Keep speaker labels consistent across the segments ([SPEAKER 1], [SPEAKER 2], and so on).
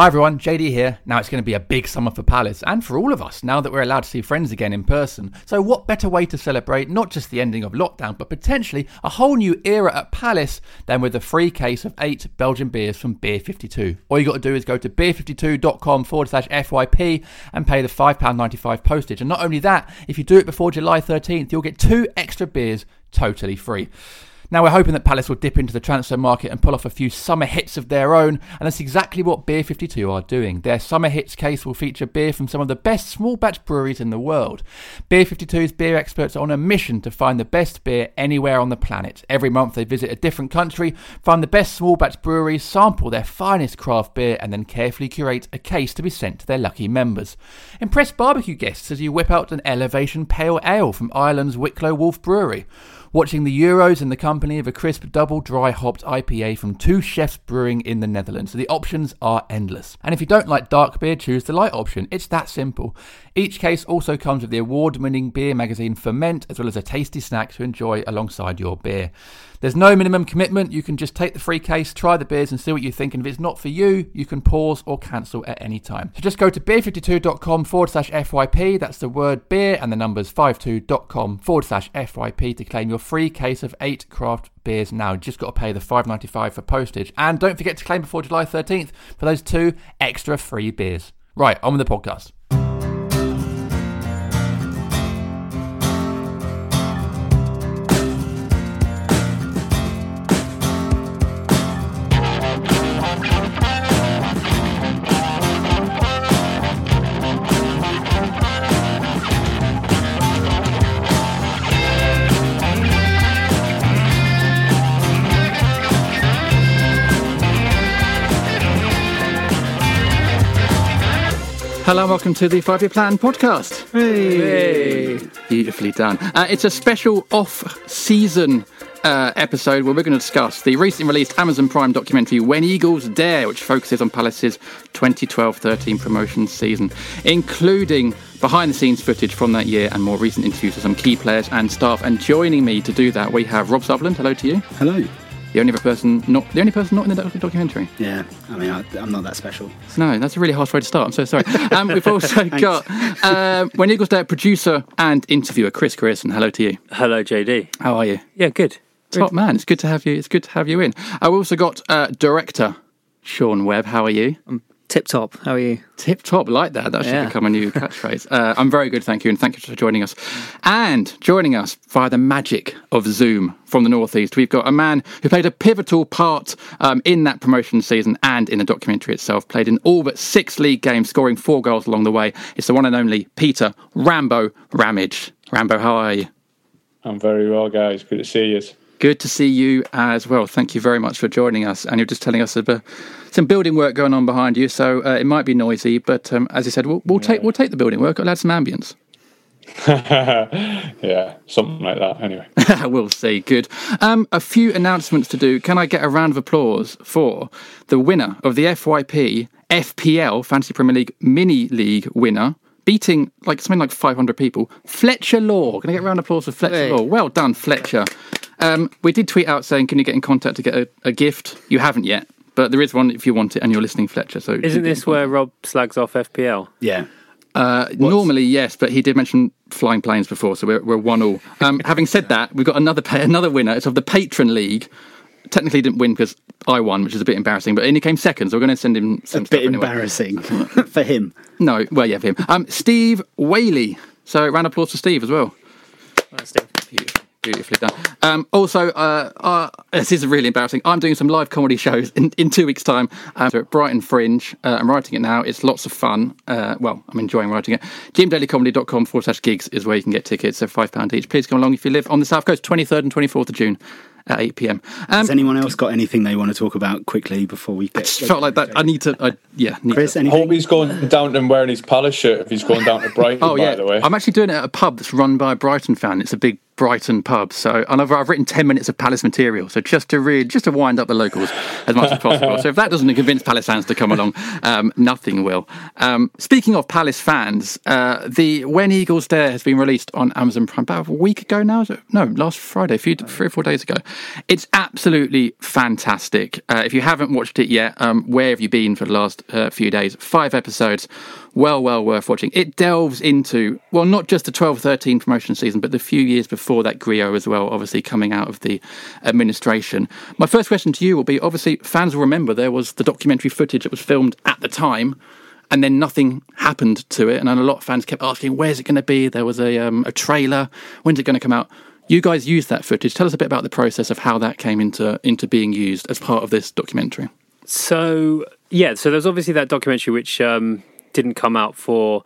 [SPEAKER 1] Hi everyone, JD here. Now it's going to be a big summer for Palace and for all of us now that we're allowed to see friends again in person. So, what better way to celebrate not just the ending of lockdown, but potentially a whole new era at Palace than with a free case of eight Belgian beers from Beer 52? All you got to do is go to beer52.com forward slash FYP and pay the £5.95 postage. And not only that, if you do it before July 13th, you'll get two extra beers totally free. Now we're hoping that Palace will dip into the transfer market and pull off a few summer hits of their own, and that's exactly what Beer 52 are doing. Their summer hits case will feature beer from some of the best small batch breweries in the world. Beer 52's beer experts are on a mission to find the best beer anywhere on the planet. Every month they visit a different country, find the best small batch breweries, sample their finest craft beer, and then carefully curate a case to be sent to their lucky members. Impress barbecue guests as you whip out an Elevation Pale Ale from Ireland's Wicklow Wolf Brewery watching the Euros in the company of a crisp double dry hopped IPA from two chefs brewing in the Netherlands. So the options are endless. And if you don't like dark beer, choose the light option. It's that simple. Each case also comes with the award winning beer magazine Ferment, as well as a tasty snack to enjoy alongside your beer. There's no minimum commitment. You can just take the free case, try the beers, and see what you think. And if it's not for you, you can pause or cancel at any time. So just go to beer52.com forward slash FYP. That's the word beer and the numbers 52.com forward slash FYP to claim your free case of eight craft beers now. You just got to pay the 5.95 for postage. And don't forget to claim before July 13th for those two extra free beers. Right, on with the podcast. Hello and welcome to the Five Year Plan podcast. Hey. Beautifully done. Uh, it's a special off season uh, episode where we're going to discuss the recently released Amazon Prime documentary When Eagles Dare, which focuses on Palace's 2012 13 promotion season, including behind the scenes footage from that year and more recent interviews with some key players and staff. And joining me to do that, we have Rob Sutherland. Hello to you.
[SPEAKER 2] Hello.
[SPEAKER 1] The only other person not the only person not in the doc- documentary.
[SPEAKER 2] Yeah, I mean, I, I'm not that special.
[SPEAKER 1] No, that's a really harsh way to start. I'm so sorry. Um, we've also got um, When Eagles Dare producer and interviewer Chris Grierson. Hello to you.
[SPEAKER 3] Hello, JD.
[SPEAKER 1] How are you?
[SPEAKER 3] Yeah, good.
[SPEAKER 1] Top man. It's good to have you. It's good to have you in. I've also got uh, director Sean Webb. How are you?
[SPEAKER 3] Tip top. How are you?
[SPEAKER 1] Tip top, like that. That should
[SPEAKER 3] Yeah.
[SPEAKER 1] become a new catchphrase. Uh, I'm very good, thank you, and thank you for joining us. And joining us via the magic of Zoom from the Northeast, we've got a man who played a pivotal part um, in that promotion season and in the documentary itself. Played in all but six league games, scoring four goals along the way. It's the one and only Peter Rambo Ramage. Rambo, how are you?
[SPEAKER 4] I'm very well, guys. Good to see you.
[SPEAKER 1] Good to see you as well. Thank you very much for joining us. And you're just telling us about some building work going on behind you, so uh, it might be noisy. But um, as I said, we'll, we'll take we'll take the building work. I'll add some ambience.
[SPEAKER 4] yeah, something like that. Anyway,
[SPEAKER 1] we'll see. Good. Um, a few announcements to do. Can I get a round of applause for the winner of the FYP FPL Fantasy Premier League Mini League winner? Beating like something like 500 people, Fletcher Law. Can I get a round of applause for Fletcher
[SPEAKER 3] Hey.
[SPEAKER 1] Law? Well done, Fletcher. Um, we did tweet out saying, "Can you get in contact to get a, a gift?" You haven't yet, but there is one if you want it, and you're listening, Fletcher. So
[SPEAKER 3] Isn't this where Rob slags off FPL?
[SPEAKER 2] Yeah.
[SPEAKER 1] Uh, normally, yes, but he did mention flying planes before, so we're, we're one all. Um, having said that, we've got another pa- another winner. It's of the Patron League. Technically, didn't win because I won, which is a bit embarrassing. But and he came second, so we're going to send him some
[SPEAKER 2] A
[SPEAKER 1] stuff
[SPEAKER 2] bit
[SPEAKER 1] anyway.
[SPEAKER 2] embarrassing for him.
[SPEAKER 1] No, well, yeah, for him. Um, Steve Whaley. So, round of applause for Steve as well. Beautiful. Beautifully done. Um, also, uh, uh, this is really embarrassing. I'm doing some live comedy shows in, in two weeks' time. Um, so at Brighton Fringe. Uh, I'm writing it now. It's lots of fun. Uh, well, I'm enjoying writing it. jimdalycomedy.com forward slash gigs is where you can get tickets. So £5 each. Please come along if you live on the South Coast, 23rd and 24th of June. at 8 pm. Um,
[SPEAKER 2] Has anyone else got anything they want to talk about quickly before we
[SPEAKER 1] I just felt like that. I need to. I, yeah, need
[SPEAKER 2] Chris,
[SPEAKER 1] to.
[SPEAKER 4] I
[SPEAKER 2] anything?
[SPEAKER 4] hope he's going down and wearing his Palace shirt if he's going down to Brighton,
[SPEAKER 1] Oh
[SPEAKER 4] by
[SPEAKER 1] yeah,
[SPEAKER 4] the way.
[SPEAKER 1] I'm actually doing it at a pub that's run by a Brighton fan. It's a big Brighton pub. So and I've, I've written ten minutes of Palace material. So just to read, just to wind up the locals as much as possible. so if that doesn't convince Palace fans to come along, um, nothing will. Um, speaking of Palace fans, uh, the When Eagles Dare has been released on Amazon Prime about a week ago now. No, last Friday, a few three or four days ago. It's absolutely fantastic. Uh, if you haven't watched it yet, um, where have you been for the last uh, few days? Five episodes well, well worth watching. It delves into, well, not just the 12 13 promotion season, but the few years before that Grio as well, obviously coming out of the administration. My first question to you will be obviously, fans will remember there was the documentary footage that was filmed at the time. And then nothing happened to it, and a lot of fans kept asking, "Where's it going to be?" There was a um, a trailer. When's it going to come out? You guys used that footage. Tell us a bit about the process of how that came into into being used as part of this documentary.
[SPEAKER 3] So yeah, so there's obviously that documentary which um, didn't come out for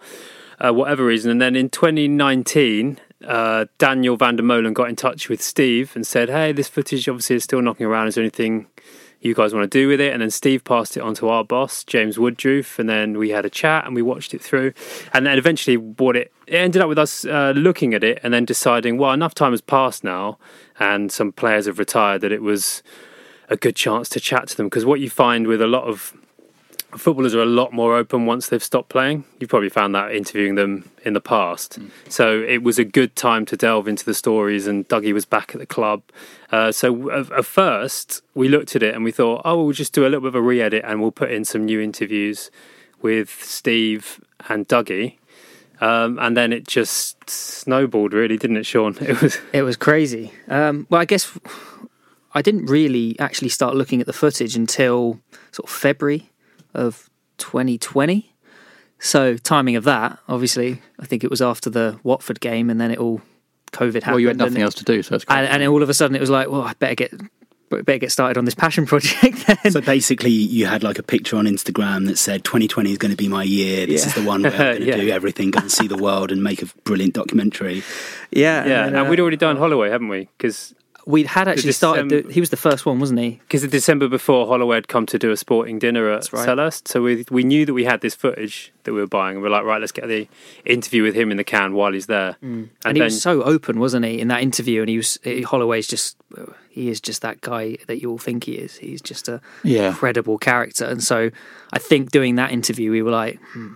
[SPEAKER 3] uh, whatever reason, and then in 2019, uh, Daniel van der Molen got in touch with Steve and said, "Hey, this footage obviously is still knocking around. Is there anything you guys want to do with it?" And then Steve passed it on to our boss, James Woodroof, and then we had a chat and we watched it through, and then eventually what it, it ended up with us uh, looking at it and then deciding, well, enough time has passed now, and some players have retired that it was a good chance to chat to them because what you find with a lot of footballers are a lot more open once they've stopped playing. You've probably found that interviewing them in the past. So it was a good time to delve into the stories, and Dougie was back at the club. Uh, so at, at first, we looked at it and we thought, oh, we'll just do a little bit of a re edit and we'll put in some new interviews with Steve and Dougie. Um, and then it just snowballed, really, didn't it, Sean? It was
[SPEAKER 5] It was crazy. Um, well, I guess I didn't really actually start looking at the footage until sort of February of 2020. So timing of that, obviously, I think it was after the Watford game, and then it all COVID happened.
[SPEAKER 1] Well, you had nothing
[SPEAKER 5] it-
[SPEAKER 1] else to do, so it's great.
[SPEAKER 5] and, and then all of a sudden it was like, well, I better get better get started on this passion project. Then.
[SPEAKER 2] So basically, you had like a picture on Instagram that said 2020 is going to be my year. This
[SPEAKER 5] Yeah.
[SPEAKER 2] is the one where I'm going to
[SPEAKER 3] Yeah.
[SPEAKER 2] do everything, go and see the world, and make a brilliant documentary.
[SPEAKER 5] yeah,
[SPEAKER 3] yeah,
[SPEAKER 5] then,
[SPEAKER 3] and
[SPEAKER 5] uh,
[SPEAKER 3] we'd already done Holloway, haven't we? Because
[SPEAKER 5] we'd had actually started. The, he was the first one, wasn't he?
[SPEAKER 3] because the December before Holloway had come to do a sporting dinner at
[SPEAKER 5] right.
[SPEAKER 3] Selhurst, so we we knew that we had this footage that we were buying, and we are like, right, let's get the interview with him in the can while he's there. And,
[SPEAKER 5] And, he
[SPEAKER 3] then
[SPEAKER 5] was so open, wasn't he, in that interview? And he was Holloway's just he is just that guy that you all think he is. He's just a
[SPEAKER 1] Yeah.
[SPEAKER 5] incredible character. And so I think doing that interview, we were like, hmm,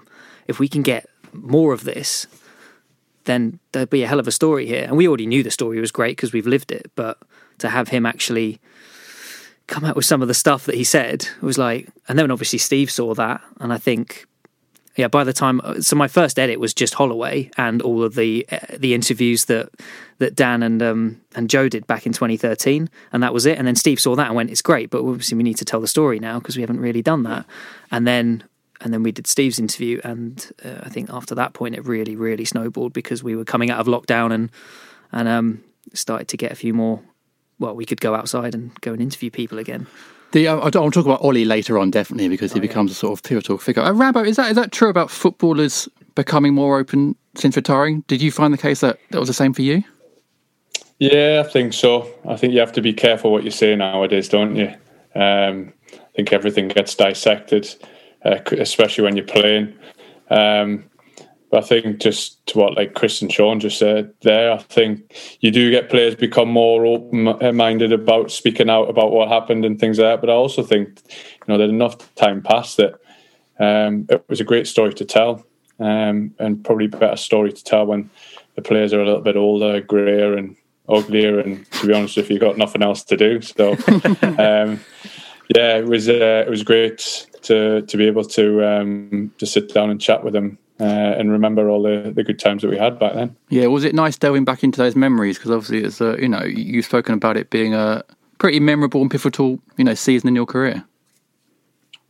[SPEAKER 5] if we can get more of this, then there'd be a hell of a story here. And we already knew the story was great because we've lived it, but to have him actually come out with some of the stuff that he said was like, and then obviously Steve saw that, and I think yeah, by the time so my first edit was just Holloway and all of the uh, the interviews that that Dan and um and Joe did back in 2013 and that was it and then Steve saw that and went it's great but obviously we need to tell the story now because we haven't really done that and then and then we did Steve's interview and uh, I think after that point it really really snowballed because we were coming out of lockdown and and um started to get a few more well we could go outside and go and interview people again
[SPEAKER 1] The, uh, I'll I'll talk about Ollie later on, definitely, because he becomes a sort of pivotal figure. Uh, Rambo, is that is that true about footballers becoming more open since retiring? Did you find the case that that was the same for you?
[SPEAKER 4] Yeah, I think so. I think you have to be careful what you say nowadays, don't you? Um, I think everything gets dissected, uh, especially when you're playing. Um, but I think just to what like Chris and Sean just said there, I think you do get players become more open-minded about speaking out about what happened and things like that. But I also think, you know, that enough time passed that um, it was a great story to tell, um, and probably better story to tell when the players are a little bit older, greyer, and uglier, and to be honest, if you've got nothing else to do, so um, yeah, it was uh, it was great to to be able to um, to sit down and chat with them uh, and remember all the, the good times that we had back then.
[SPEAKER 1] Yeah, was it nice delving back into those memories? Because obviously, it's a, you know you've spoken about it being a pretty memorable and pivotal you know season in your career.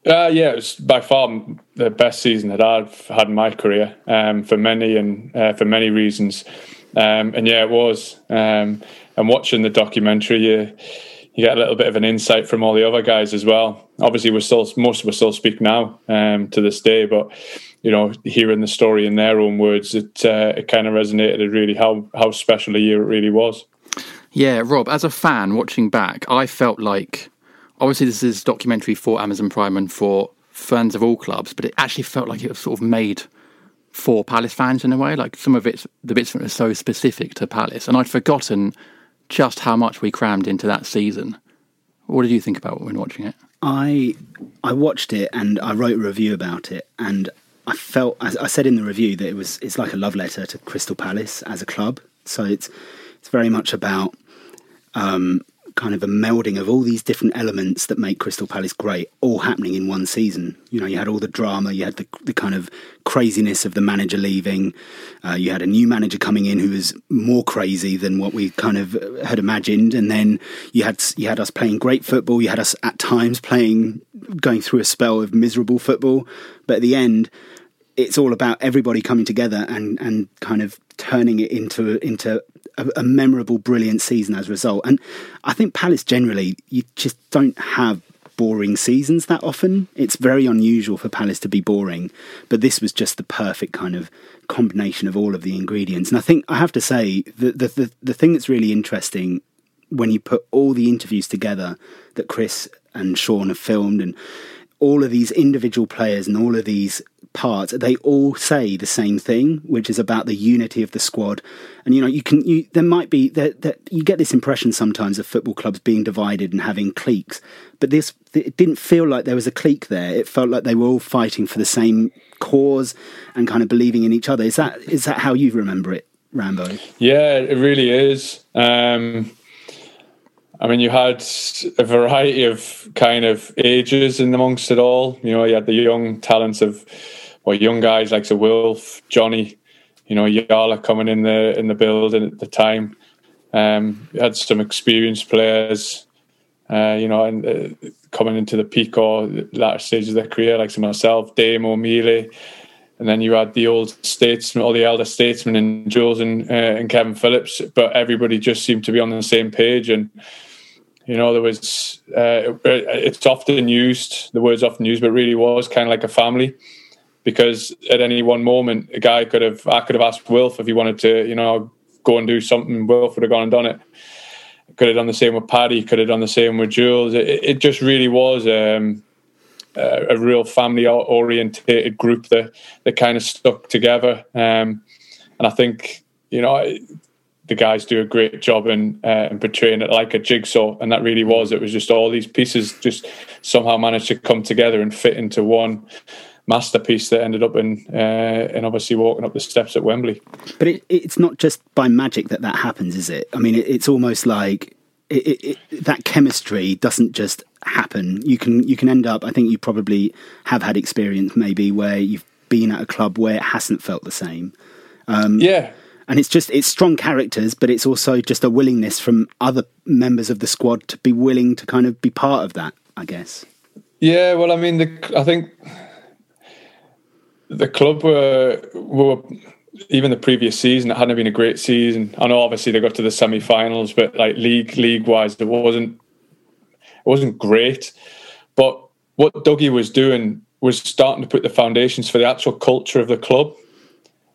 [SPEAKER 4] Uh, yeah, it was by far the best season that I've had in my career um, for many and uh, for many reasons. Um, and yeah, it was. Um, and watching the documentary, you you get a little bit of an insight from all the other guys as well. Obviously, we're still most of us still speak now um, to this day, but you know, hearing the story in their own words, it uh, it kind of resonated really how how special a year it really was.
[SPEAKER 1] Yeah, Rob, as a fan watching back, I felt like obviously this is documentary for Amazon Prime and for fans of all clubs, but it actually felt like it was sort of made for Palace fans in a way. Like some of it, the bits it are so specific to Palace, and I'd forgotten just how much we crammed into that season. What did you think about when watching it?
[SPEAKER 2] I I watched it and I wrote a review about it, and I felt as I said in the review that it was it's like a love letter to Crystal Palace as a club. So it's it's very much about um, kind of a melding of all these different elements that make Crystal Palace great, all happening in one season. You know, you had all the drama, you had the, the kind of craziness of the manager leaving, uh, you had a new manager coming in who was more crazy than what we kind of had imagined, and then you had you had us playing great football. You had us at times playing, going through a spell of miserable football, but at the end. It's all about everybody coming together and, and kind of turning it into into a, a, memorable, brilliant season as a result. And I think Palace generally, you just don't have boring seasons that often. It's very unusual for Palace to be boring, but this was just the perfect kind of combination of all of the ingredients. And I think I have to say the the the, the thing that's really interesting when you put all the interviews together that Chris and Sean have filmed and all of these individual players and all of these parts, they all say the same thing, which is about the unity of the squad. And you know, you can you there might be that you get this impression sometimes of football clubs being divided and having cliques, but this it didn't feel like there was a clique there. It felt like they were all fighting for the same cause and kind of believing in each other. Is that is that how you remember it, Rambo?
[SPEAKER 4] Yeah, it really is. Um, I mean, you had a variety of kind of ages in amongst it all. You know, you had the young talents of, well, young guys like the Wilf, Johnny, you know, Yala coming in the in the building at the time. Um, you had some experienced players, uh, you know, and uh, coming into the peak or latter stages of their career, like myself, Damo, Mealy, and then you had the old statesmen, all the elder statesmen, and Jules and, uh, and Kevin Phillips. But everybody just seemed to be on the same page and you know, there was, uh, it's often used, the word's often used, but really was kind of like a family because at any one moment, a guy could have, I could have asked Wilf if he wanted to, you know, go and do something. Wilf would have gone and done it. Could have done the same with Paddy, could have done the same with Jules. It, it just really was um, a, a, real family orientated group that, that kind of stuck together. Um, and I think, you know, the guys do a great job in, uh, in portraying it like a jigsaw, and that really was. It was just all these pieces just somehow managed to come together and fit into one masterpiece that ended up in uh, and obviously walking up the steps at Wembley.
[SPEAKER 2] But it, it's not just by magic that that happens, is it? I mean, it, it's almost like it, that chemistry doesn't just happen. You can you can end up. I think you probably have had experience maybe where you've been at a club where it hasn't felt the same.
[SPEAKER 4] Um, yeah,
[SPEAKER 2] and it's just it's strong characters, but it's also just a willingness from other members of the squad to be willing to kind of be part of that. I guess.
[SPEAKER 4] Yeah, well, I mean, the, I think the club were were even the previous season. It hadn't been a great season. I know, obviously, they got to the semi-finals, but like league league wise, it wasn't it wasn't great. But what Dougie was doing was starting to put the foundations for the actual culture of the club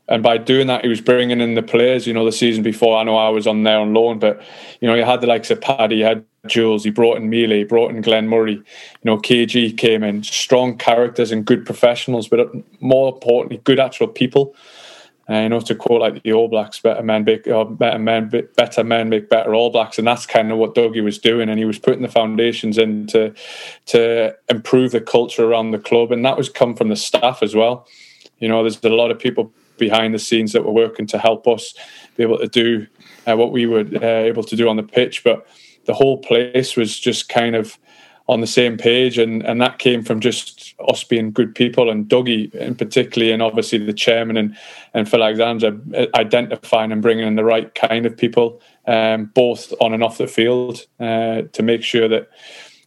[SPEAKER 4] and by doing that, he was bringing in the players. You know, the season before, I know I was on there on loan, but you know, he had the likes of Paddy, he had Jules, he brought in Mealy, he brought in Glenn Murray. You know, KG came in, strong characters and good professionals, but more importantly, good actual people. Uh, you know, to quote like the All Blacks, better men make or better men, better men make better All Blacks, and that's kind of what Dougie was doing, and he was putting the foundations in to to improve the culture around the club, and that was come from the staff as well. You know, there's a lot of people behind the scenes that were working to help us be able to do uh, what we were uh, able to do on the pitch. But the whole place was just kind of on the same page, and, and that came from just us being good people and Dougie in particularly, and obviously the chairman and, and Phil Alexander uh, identifying and bringing in the right kind of people, um, both on and off the field, uh, to make sure that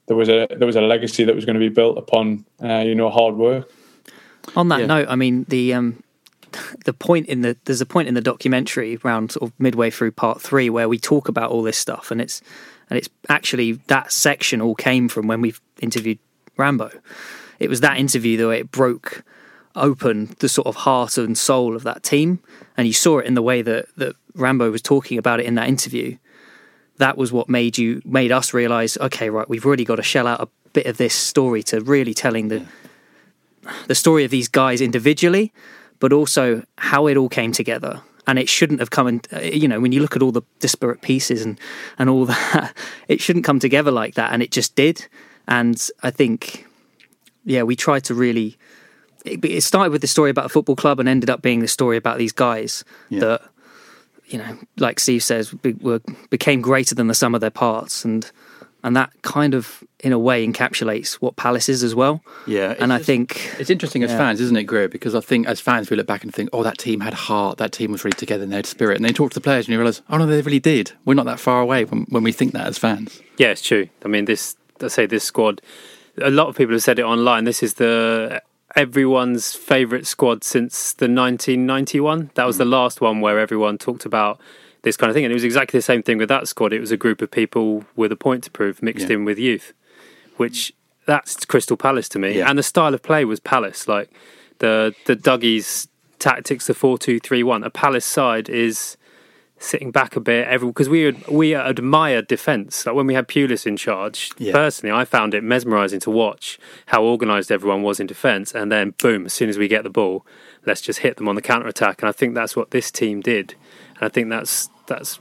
[SPEAKER 4] there was a there was a legacy that was going to be built upon uh, you know hard work.
[SPEAKER 5] On that yeah. note, I mean the um, the point in the there's a point in the documentary around sort of midway through part three where we talk about all this stuff, and it's and it's actually that section all came from when we interviewed Rambo. It was that interview though it broke open the sort of heart and soul of that team, and you saw it in the way that that Rambo was talking about it in that interview. that was what made you made us realize okay right we've really got to shell out a bit of this story to really telling the the story of these guys individually but also how it all came together. And it shouldn't have come in uh, you know when you look at all the disparate pieces and and all that it shouldn't come together like that and it just did. And i think yeah we tried to really it, it started with the story about a football club and ended up being the story about these guys
[SPEAKER 1] Yeah.
[SPEAKER 5] that you know like steve says be, were, became greater than the sum of their parts. And and that kind of in a way encapsulates what palace is as well
[SPEAKER 1] Yeah,
[SPEAKER 5] and i
[SPEAKER 1] just-
[SPEAKER 5] think
[SPEAKER 1] It's interesting as
[SPEAKER 5] Yeah.
[SPEAKER 1] fans, isn't it, Greer? Because I think as fans we look back and think, oh, that team had heart, that team was really together and they had spirit. And they you talk to the players and you realise, oh no, they really did. We're not that far away when, when we think that as fans.
[SPEAKER 3] Yeah, it's true. I mean, this. I say this squad. A lot of people have said it online. This is the everyone's favourite squad since the 1991. That was the last one where everyone talked about this kind of thing, and it was exactly the same thing with that squad. It was a group of people with a point to prove mixed
[SPEAKER 1] Yeah.
[SPEAKER 3] in with youth, which that's Crystal Palace to me.
[SPEAKER 1] Yeah.
[SPEAKER 3] And the style of play was Palace, like the the Dougies tactics, the four two three one. A Palace side is sitting back a bit every because we we admire defense like when we had Pulis in charge
[SPEAKER 1] Yeah.
[SPEAKER 3] personally I found it mesmerizing to watch how organized everyone was in defense and then boom as soon as we get the ball let's just hit them on the counter attack and I think that's what this team did and I think that's that's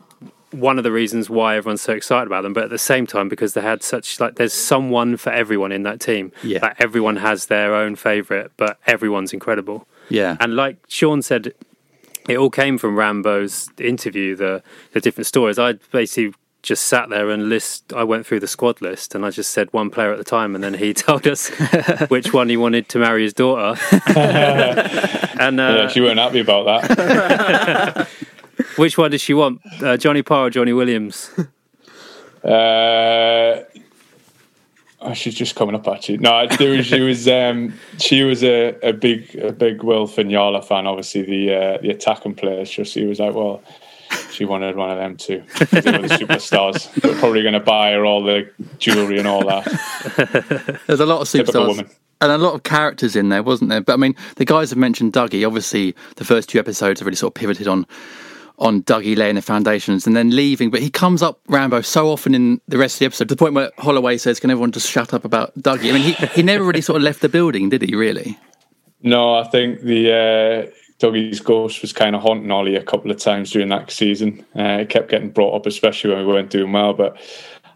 [SPEAKER 3] one of the reasons why everyone's so excited about them but at the same time because they had such like there's someone for everyone in that team
[SPEAKER 1] Yeah.
[SPEAKER 3] like everyone has their own favorite but everyone's incredible
[SPEAKER 1] Yeah.
[SPEAKER 3] and like Sean said, it all came from Rambo's interview, the the different stories. I basically just sat there and list. I went through the squad list and I just said one player at the time, and then he told us which one he wanted to marry his daughter. and uh,
[SPEAKER 4] yeah, she weren't happy about that.
[SPEAKER 3] Which one did she want, uh, Johnny Parr or Johnny Williams?
[SPEAKER 4] Uh, oh, she's just coming up actually. No, there was, she was um, she was a, a big a big Will Fignala fan. Obviously, the uh, the attacking player. So she was like, well, she wanted one of them too. 'cause They were the superstars. They're probably going to buy her all the jewelry and all that.
[SPEAKER 1] There's a lot of superstars
[SPEAKER 4] woman.
[SPEAKER 1] and a lot of characters in there, wasn't there? But I mean, the guys have mentioned Dougie. Obviously, the first two episodes have really sort of pivoted on on Dougie laying the foundations and then leaving. But he comes up Rambo so often in the rest of the episode to the point where Holloway says, "Can everyone just shut up about Dougie?" I mean, he he never really sort of left the building, did he? Really?
[SPEAKER 4] No, I think the uh, Dougie's ghost was kind of haunting Ollie a couple of times during that season. Uh, it kept getting brought up, especially when we weren't doing well. But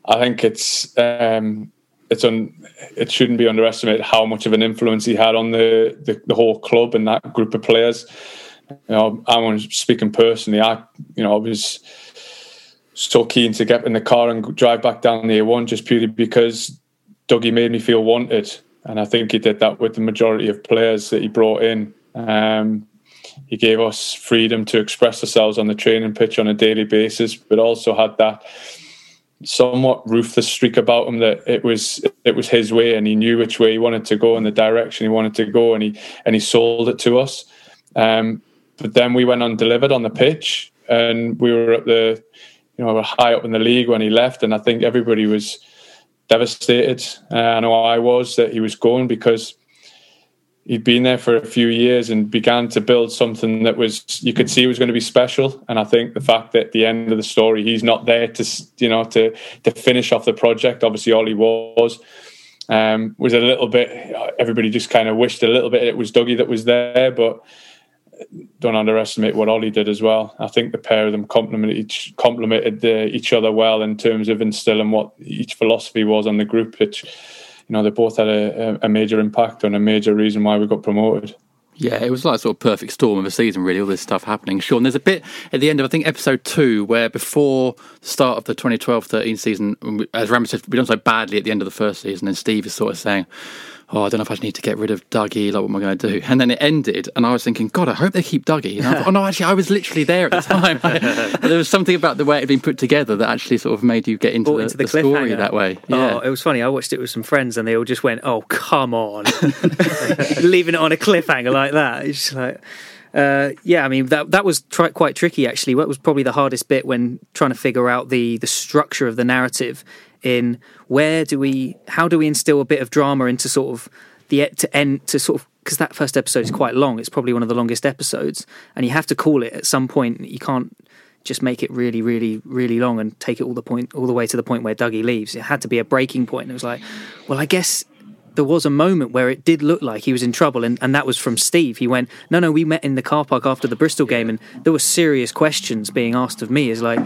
[SPEAKER 4] I think it's um, it's un, it shouldn't be underestimated how much of an influence he had on the, the, the whole club and that group of players. You know, I'm speaking personally. I you know I was so keen to get in the car and drive back down the A1 just purely because Dougie made me feel wanted. And I think he did that with the majority of players that he brought in. Um, he gave us freedom to express ourselves on the training pitch on a daily basis, but also had that somewhat ruthless streak about him that it was it was his way and he knew which way he wanted to go and the direction he wanted to go and he and he sold it to us. Um, but then we went undelivered on the pitch and we were at the you know we were high up in the league when he left and I think everybody was devastated. Uh, I know I was that he was going because he'd been there for a few years and began to build something that was you could see was going to be special. And I think the fact that at the end of the story he's not there to you know to to finish off the project. Obviously, all he was. Um, was a little bit. Everybody just kind of wished a little bit it was Dougie that was there, but don't underestimate what Ollie did as well. I think the pair of them complemented each complemented uh, each other well in terms of instilling what each philosophy was on the group. Which you know they both had a, a major impact and a major reason why we got promoted.
[SPEAKER 1] Yeah, it was like sort of perfect storm of a season, really, all this stuff happening. Sean, there's a bit at the end of, I think, episode two, where before the start of the 2012 13 season, as Ram said, we done so badly at the end of the first season, and Steve is sort of saying, Oh, I don't know if I need to get rid of Dougie, like, what am I going to do? And then it ended, and I was thinking, God, I hope they keep Dougie. And I thought, oh, no, actually, I was literally there at the time. there was something about the way it had been put together that actually sort of made you get into, the,
[SPEAKER 5] into the
[SPEAKER 1] the story that way. Yeah.
[SPEAKER 5] Oh, it was funny. I watched it with some friends, and they all just went, "Oh, come on!" Leaving it on a cliffhanger like that. It's just like, uh, yeah. I mean, that that was tri- quite tricky actually. What was probably the hardest bit when trying to figure out the the structure of the narrative. In where do we, how do we instill a bit of drama into sort of the to end to sort of because that first episode is quite long. It's probably one of the longest episodes, and you have to call it at some point. You can't just make it really, really, really long and take it all the point all the way to the point where Dougie leaves. It had to be a breaking point. It was like, well, I guess there was a moment where it did look like he was in trouble, and, and that was from Steve. He went, No, no, we met in the car park after the Bristol game, and there were serious questions being asked of me. Is like,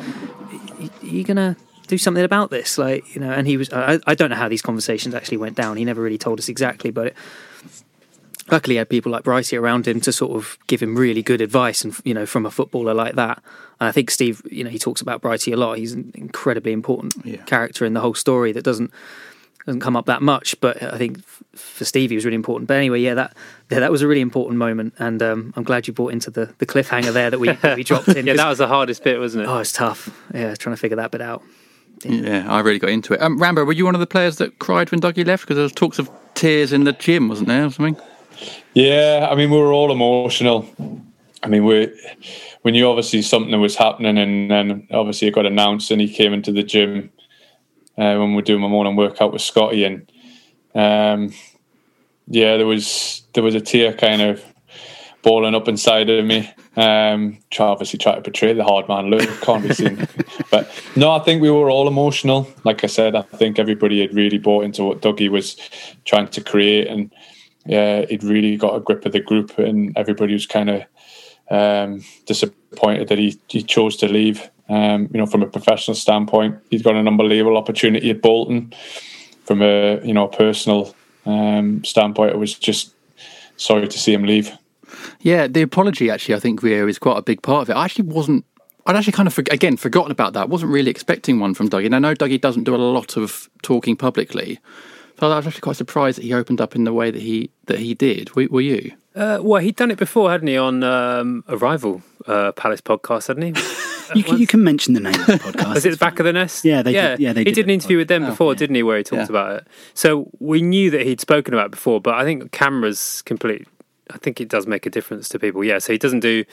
[SPEAKER 5] "Y- you gonna do something about this? Like, you know, and he was, I, I don't know how these conversations actually went down. He never really told us exactly, but it, luckily he had people like Brycey around him to sort of give him really good advice and you know from a footballer like that and I think Steve you know he talks about Brycey a lot he's an incredibly important
[SPEAKER 1] Yeah.
[SPEAKER 5] character in the whole story that doesn't doesn't come up that much but I think for Steve he was really important but anyway yeah that yeah, that was a really important moment and um, I'm glad you brought into the, the cliffhanger there that we, that we dropped in
[SPEAKER 3] Yeah, that was the hardest bit, wasn't it?
[SPEAKER 5] oh it's tough yeah trying to figure that bit out
[SPEAKER 1] Yeah, I really got into it. Um, Rambo, were you one of the players that cried when Dougie left? Because there was talks of tears in the gym, wasn't there, or something?
[SPEAKER 4] Yeah, I mean, we were all emotional. I mean, we we knew obviously something was happening, and then obviously it got announced, and he came into the gym uh, when we were doing my morning workout with Scotty, and um, yeah, there was there was a tear kind of balling up inside of me. Um, try obviously try to portray the hard man look, can't be seen. but no, I think we were all emotional. Like I said, I think everybody had really bought into what Dougie was trying to create, and yeah, he'd really got a grip of the group, and everybody was kind of um, disappointed that he, he chose to leave. Um, you know, from a professional standpoint, he's got an unbelievable opportunity at Bolton. From a you know a personal um, standpoint, it was just sorry to see him leave.
[SPEAKER 1] Yeah, the apology actually, I think Rio is quite a big part of it. I actually wasn't. I'd actually kind of forg again forgotten about that. wasn't really expecting one from Dougie. And I know Dougie doesn't do a lot of talking publicly, so I was actually quite surprised that he opened up in the way that he that he did. Were, were you?
[SPEAKER 3] Uh, well, he'd done it before, hadn't he, on um, a rival uh, Palace podcast, hadn't he?
[SPEAKER 2] You can, you can mention the name of the podcast.
[SPEAKER 3] Was it the back of the nest?
[SPEAKER 2] Yeah, they did- yeah, they
[SPEAKER 3] he
[SPEAKER 2] did
[SPEAKER 3] did an interview with them
[SPEAKER 1] Oh,
[SPEAKER 3] before,
[SPEAKER 1] yeah.
[SPEAKER 3] didn't he, where he talked
[SPEAKER 1] Yeah.
[SPEAKER 3] about it. So we knew that he'd spoken about it before, but I think cameras complete. I think it does make a difference to people. Yeah, so he doesn't do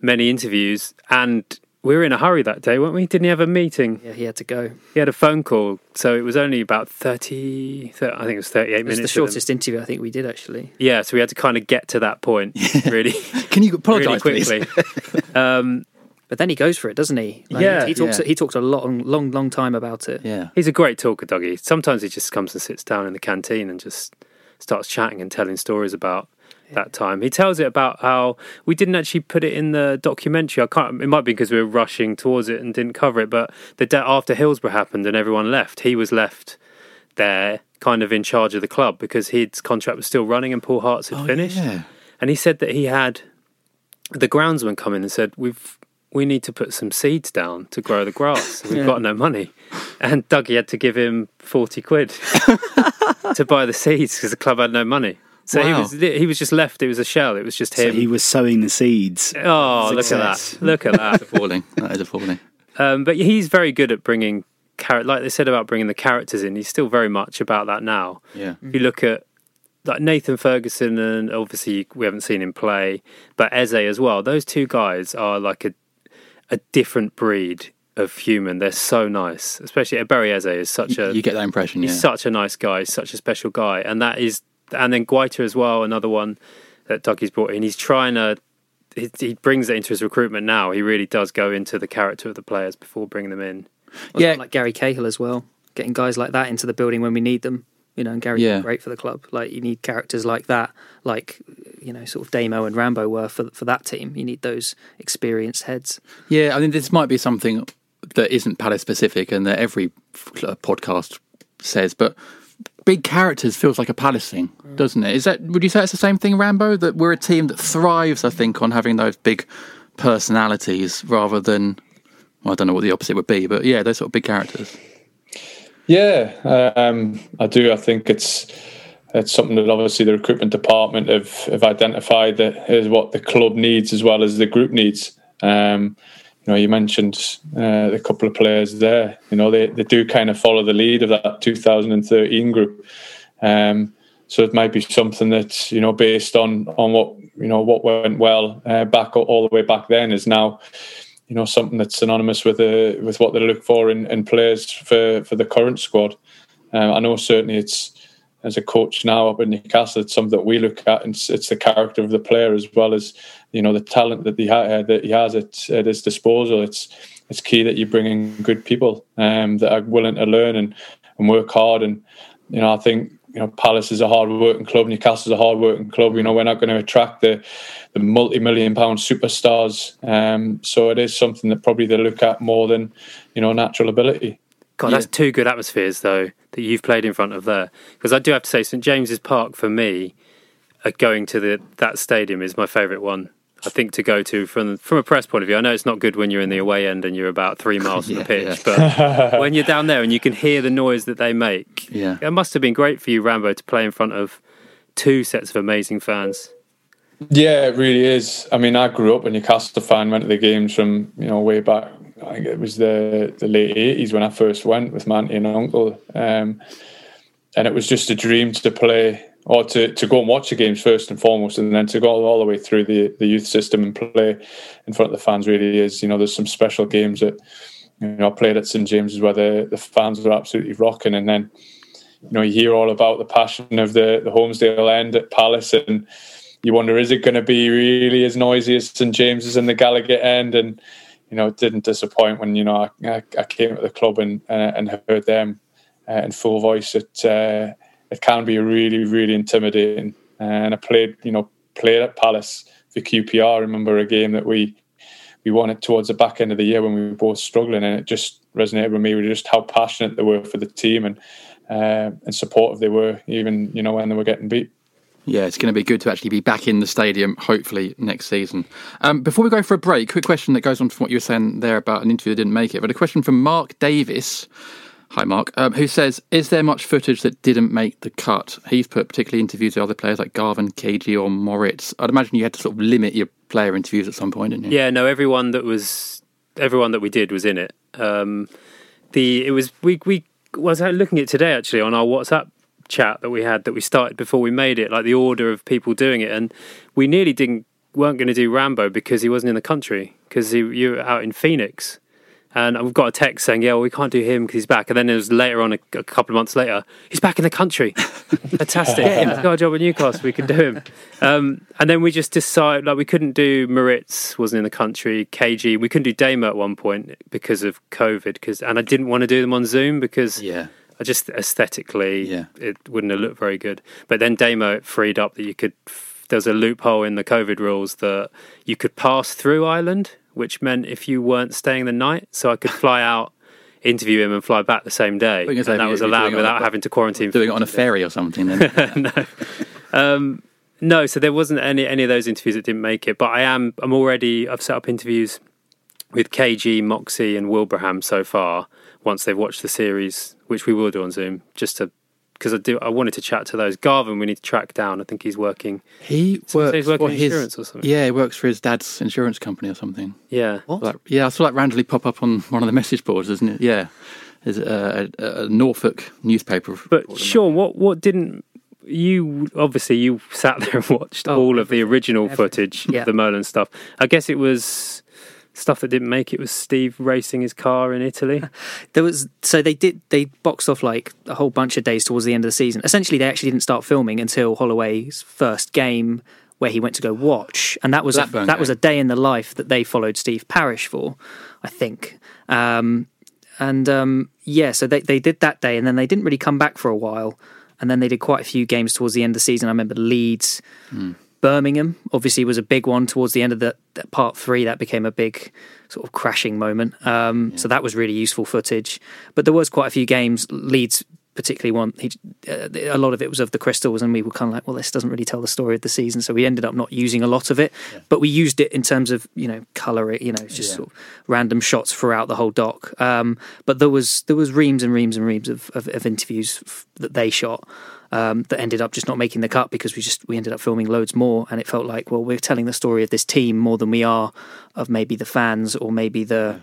[SPEAKER 3] many interviews, and we were in a hurry that day, weren't we? Didn't he have a meeting?
[SPEAKER 5] yeah he had to go
[SPEAKER 3] He had a phone call, so it was only about 30, thir- I think it was 38
[SPEAKER 5] it was
[SPEAKER 3] minutes.
[SPEAKER 5] the shortest interview I think we did actually
[SPEAKER 3] Yeah, so we had to kind of get to that point really,
[SPEAKER 1] Can you apologise, please?
[SPEAKER 3] quickly. um,
[SPEAKER 5] But then he goes for it, doesn't he? Like,
[SPEAKER 3] Yeah.
[SPEAKER 5] he, he talks.
[SPEAKER 1] Yeah.
[SPEAKER 5] He talked a long, long, long time about it.
[SPEAKER 1] Yeah.
[SPEAKER 3] he's a great talker, Dougie. Sometimes he just comes and sits down in the canteen and just starts chatting and telling stories about that time. He tells it about how we didn't actually put it in the documentary. I can't. It might be because we were rushing towards it and didn't cover it. But the day after Hillsborough happened and everyone left, he was left there, kind of in charge of the club because his contract was still running and Paul Hart's had oh, finished.
[SPEAKER 1] yeah.
[SPEAKER 3] And he said that he had the groundsman come in and said, "We've we need to put some seeds down to grow the grass. We've
[SPEAKER 5] Yeah.
[SPEAKER 3] got no money." And Dougie had to give him forty quid to buy the seeds because the club had no money. So he was he was just left. It was a shell. It was just
[SPEAKER 2] So
[SPEAKER 3] him.
[SPEAKER 2] he was sowing the seeds.
[SPEAKER 3] oh, look at that! Look at that!
[SPEAKER 1] Appalling. That is appalling.
[SPEAKER 3] Um, but he's very good at bringing char- like they said about bringing the characters in. He's still very much about that now.
[SPEAKER 1] Yeah.
[SPEAKER 3] If you look at like Nathan Ferguson, and obviously we haven't seen him play, but Eze as well. Those two guys are like a a different breed of human. They're so nice, especially Barry Eze is such a
[SPEAKER 1] You get that impression, yeah.
[SPEAKER 3] he's such a nice guy, he's such a special guy, and that is and then Guaita as well, another one that Dougie's brought in. He's trying to. He, he brings it into his recruitment now. He really does go into the character of the players before bringing them in.
[SPEAKER 1] Yeah.
[SPEAKER 5] like Gary Cahill as well, getting guys like that into the building when we need them. You know, and Gary's
[SPEAKER 1] Yeah.
[SPEAKER 5] great for the club. Like you need characters like that, like you know, sort of Damo and Rambo were for for that team. You need those experienced heads.
[SPEAKER 1] Yeah, I mean, this might be something that isn't Palace specific and that every uh, podcast says, but big characters feels like a Palace thing, doesn't it? Is that? Would you say it's the same thing, Rambo? That we're a team that thrives, I think, on having those big personalities rather than. Well, I don't know what the opposite would be, but yeah, those sort of big characters.
[SPEAKER 4] Yeah, um, I do. I think it's it's something that obviously the recruitment department have, have identified that is what the club needs as well as the group needs. Um, you know, you mentioned uh, a couple of players there. You know, they, they do kind of follow the lead of that 2013 group. Um, so it might be something that you know, based on on what you know what went well uh, back all the way back then, is now you know something that's synonymous with the with what they look for in, in players for for the current squad. Um, I know certainly it's as a coach now up in Newcastle, it's something that we look at, and it's, the character of the player as well as you know the talent that he ha- uh, that he has at, at his disposal. It's it's key that you bring in good people um, that are willing to learn and, and work hard. And you know, I think you know Palace is a hard working club, Newcastle is a hard working club. You know, we're not going to attract the the multi million pound superstars. Um, so it is something that probably they look at more than you know natural ability.
[SPEAKER 3] God, that's two good atmospheres though that you've played in front of there. Because I do have to say, St James's Park for me, uh, going to the that stadium is my favourite one. I think to go to from from a press point of view. I know it's not good when you're in the away end and you're about three miles from
[SPEAKER 1] Yeah,
[SPEAKER 3] the pitch,
[SPEAKER 1] yeah.
[SPEAKER 3] but when you're down there and you can hear the noise that they make,
[SPEAKER 1] Yeah.
[SPEAKER 3] it must have been great for you, Rambo, to play in front of two sets of amazing fans.
[SPEAKER 4] Yeah, it really is. I mean, I grew up a Newcastle fan, went to the games from you know way back. I think it was the the late eighties when I first went with my auntie and uncle, um, and it was just a dream to play or to, to go and watch the games first and foremost, and then to go all the way through the the youth system and play in front of the fans. Really is. You know, there's some special games that you know I played at St James's where the the fans were absolutely rocking, and then you know you hear all about the passion of the the Holmesdale end at Palace and you wonder is it going to be really as noisy as St James's and the Gallowgate end and you know it didn't disappoint when you know I, I came to the club and uh, and heard them uh, in full voice. It uh, it can be really really intimidating. And I played you know played at Palace for QPR I remember a game that we we won it towards the back end of the year when we were both struggling and it just resonated with me with just how passionate they were for the team and uh, and supportive they were even you know when they were getting beat
[SPEAKER 1] Yeah, it's going to be good to actually be back in the stadium, hopefully next season. Um, before we go for a break, quick question that goes on from what you were saying there about an interview that didn't make it, but a question from Mark Davis. Hi, Mark. Um, who says, "Is there much footage that didn't make the cut?" He's put particularly interviews with other players like Garvan, KG, or Moritz. I'd imagine you had to sort of limit your player interviews at some point, didn't you?
[SPEAKER 3] Yeah, no, everyone that was everyone that we did was in it. Um, the it was we we was looking at today actually on our WhatsApp chat that we had that we started before we made it, like the order of people doing it, and we nearly didn't weren't going to do Rambo because he wasn't in the country because you were out in Phoenix. And we've got a text saying, "Yeah, well, we can't do him because he's back." And then it was later on, a, a couple of months later, he's back in the country. Fantastic! He's got a job at Newcastle. We can do him. Um, and then we just decided, like, we couldn't do Moritz wasn't in the country. KG, we couldn't do Damo at one point because of COVID. Because and I didn't want to do them on Zoom because
[SPEAKER 1] Yeah.
[SPEAKER 3] I just aesthetically,
[SPEAKER 1] Yeah.
[SPEAKER 3] it wouldn't have looked very good. But then Damo it freed up that you could. There's a loophole in the COVID rules that you could pass through Ireland, which meant if you weren't staying the night, so I could fly out, interview him, and fly back the same day, and that
[SPEAKER 1] you-
[SPEAKER 3] was allowed
[SPEAKER 1] doing it on
[SPEAKER 3] without
[SPEAKER 1] a-
[SPEAKER 3] having to quarantine.
[SPEAKER 1] Doing it on a ferry or something. Then.
[SPEAKER 3] no. Um, no, so there wasn't any any of those interviews that didn't make it. But I am I'm already I've set up interviews with KG, Moxey, and Wilbraham so far. Once they've watched the series, which we will do on Zoom, just to because I do I wanted to chat to those. Garvan, we need to track down. I think he's working.
[SPEAKER 1] He works
[SPEAKER 3] he's working
[SPEAKER 1] for his
[SPEAKER 3] insurance or something?
[SPEAKER 1] Yeah, he works for his dad's insurance company or something.
[SPEAKER 3] Yeah,
[SPEAKER 1] Like, yeah, I saw that randomly pop up on one of the message boards, isn't it? Yeah, there's a, a, a Norfolk newspaper.
[SPEAKER 3] But Sean, what what didn't you obviously you sat there and watched
[SPEAKER 5] Oh,
[SPEAKER 3] all of the original footage
[SPEAKER 5] Yeah.
[SPEAKER 3] of the Merlin stuff. I guess it was stuff that didn't make it was Steve racing his car in Italy.
[SPEAKER 5] There was so they did they boxed off like a whole bunch of days towards the end of the season. Essentially, they actually didn't start filming until Holloway's first game, where he went to go watch, and that was a,
[SPEAKER 1] Blackburn
[SPEAKER 5] that was a day in the life that they followed Steve Parish for, I think. Um, and um, yeah, so they they did that day, and then they didn't really come back for a while, and then they did quite a few games towards the end of the season. I remember Leeds. Birmingham obviously was a big one towards the end of the, that part three. That became a big sort of crashing moment. Um, So that was really useful footage. But there was quite a few games. Leeds particularly one. He, uh, a lot of it was of the crystals, and we were kind of like, well, this doesn't really tell the story of the season. So we ended up not using a lot of it, but we used it in terms of you know color it. You know, just
[SPEAKER 1] Yeah.
[SPEAKER 5] sort of random shots throughout the whole doc. Um, but there was there was reams and reams and reams of, of, of interviews f- that they shot um, that ended up just not making the cut because we just we ended up filming loads more, and it felt like well we're telling the story of this team more than we are of maybe the fans or maybe the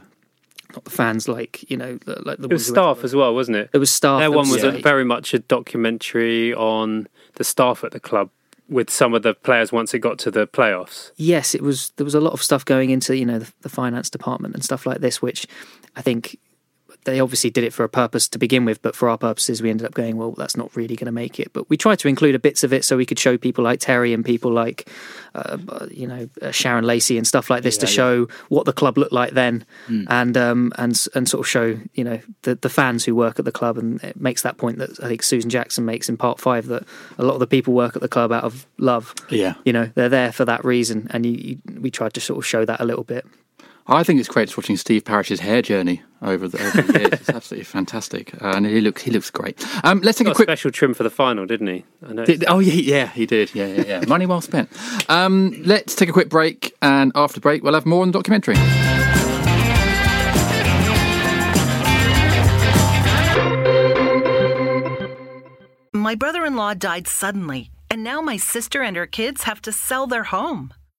[SPEAKER 5] not the fans like you know the, like the
[SPEAKER 3] It was staff as well, wasn't it?
[SPEAKER 5] It was staff.
[SPEAKER 3] Their
[SPEAKER 5] there
[SPEAKER 3] one was
[SPEAKER 5] yeah.
[SPEAKER 3] a, very much a documentary on the staff at the club with some of the players once it got to the playoffs.
[SPEAKER 5] yes, it was. There was a lot of stuff going into you know the, the finance department and stuff like this, which I think they obviously did it for a purpose to begin with, but for our purposes, we ended up going, well, that's not really going to make it. But we tried to include a bits of it so we could show people like Terry and people like, uh, you know, uh, Sharon Lacey and stuff like this to show what the club looked like then, and um, and and sort of show you know the the fans who work at the club, and it makes that point that I think Susan Jackson makes in part five that a lot of the people work at the club out of love.
[SPEAKER 1] Yeah.
[SPEAKER 5] you know, they're there for that reason, and you, you, we tried to sort of show that a little bit.
[SPEAKER 1] I think it's great just watching Steve Parish's hair journey over the, over the years. It's absolutely fantastic, uh, and he looks he looks great. Um, let's take
[SPEAKER 3] Got
[SPEAKER 1] a
[SPEAKER 3] a
[SPEAKER 1] quick.
[SPEAKER 3] special trim for the final, didn't he? I.
[SPEAKER 1] Did, oh yeah, yeah, he did. Yeah, yeah, yeah. Money well spent. Um, let's take a quick break, and after break, we'll have more on the documentary.
[SPEAKER 6] My brother in law died suddenly, and now my sister and her kids have to sell their home.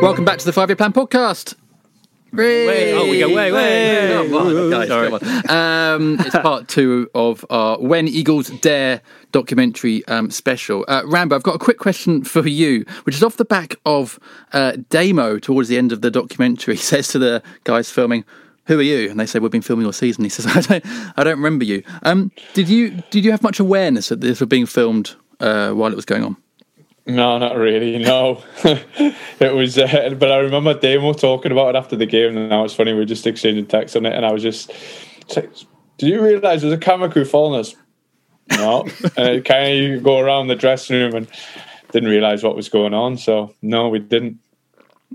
[SPEAKER 1] Welcome back to the Five Year Plan podcast.
[SPEAKER 3] Wait, oh, we go way, way.
[SPEAKER 1] Come on, guys, come on. Um, it's part two of our When Eagles Dare documentary um, special. Uh, Rambo, I've got a quick question for you, which is off the back of uh, Damo towards the end of the documentary. He says to the guys filming, "Who are you?" And they say, "We've been filming your season." He says, "I don't, I don't remember you." Um, did you did you have much awareness that this was being filmed uh, while it was going on?
[SPEAKER 4] No, not really. No, it was. Uh, but I remember Damo talking about it after the game, and now it's funny. We were just exchanging texts on it, and I was just, like, "Did you realise there's a camera crew following us?" No, and it kind of go around the dressing room and didn't realise what was going on. So no, we didn't.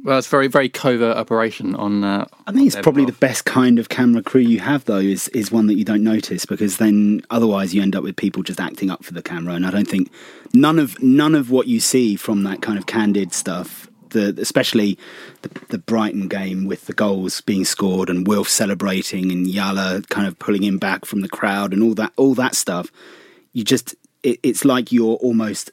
[SPEAKER 1] Well, it's very very covert operation on. Uh,
[SPEAKER 2] I think it's
[SPEAKER 1] on their
[SPEAKER 2] probably the best kind of camera crew you have, though, is is one that you don't notice because then otherwise you end up with people just acting up for the camera, and I don't think none of none of what you see from that kind of candid stuff, the especially the, the Brighton game with the goals being scored and Wilf celebrating and Yala kind of pulling him back from the crowd and all that all that stuff, you just it, it's like you're almost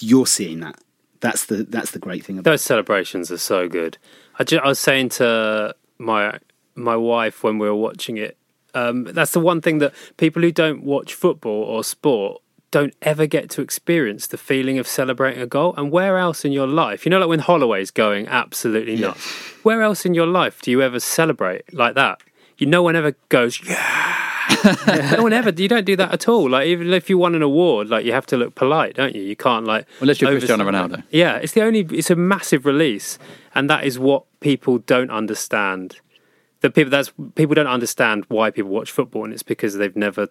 [SPEAKER 2] you're seeing that. That's the that's the great thing about
[SPEAKER 3] Those celebrations are so good. I, I was saying to my my wife when we were watching it, um, that's the one thing that people who don't watch football or sport don't ever get to experience the feeling of celebrating a goal. And where else in your life, you know, like when Holloway's going absolutely nuts, where else in your life do you ever celebrate like that? You, no one ever goes, yeah. no one ever. You don't do that at all. Like even if you won an award, like you have to look polite, don't you? You can't like
[SPEAKER 1] Unless you're Cristiano Ronaldo.
[SPEAKER 3] yeah, it's the only. It's a massive release, and that is what people don't understand. The people that's people don't understand why people watch football, and it's because they've never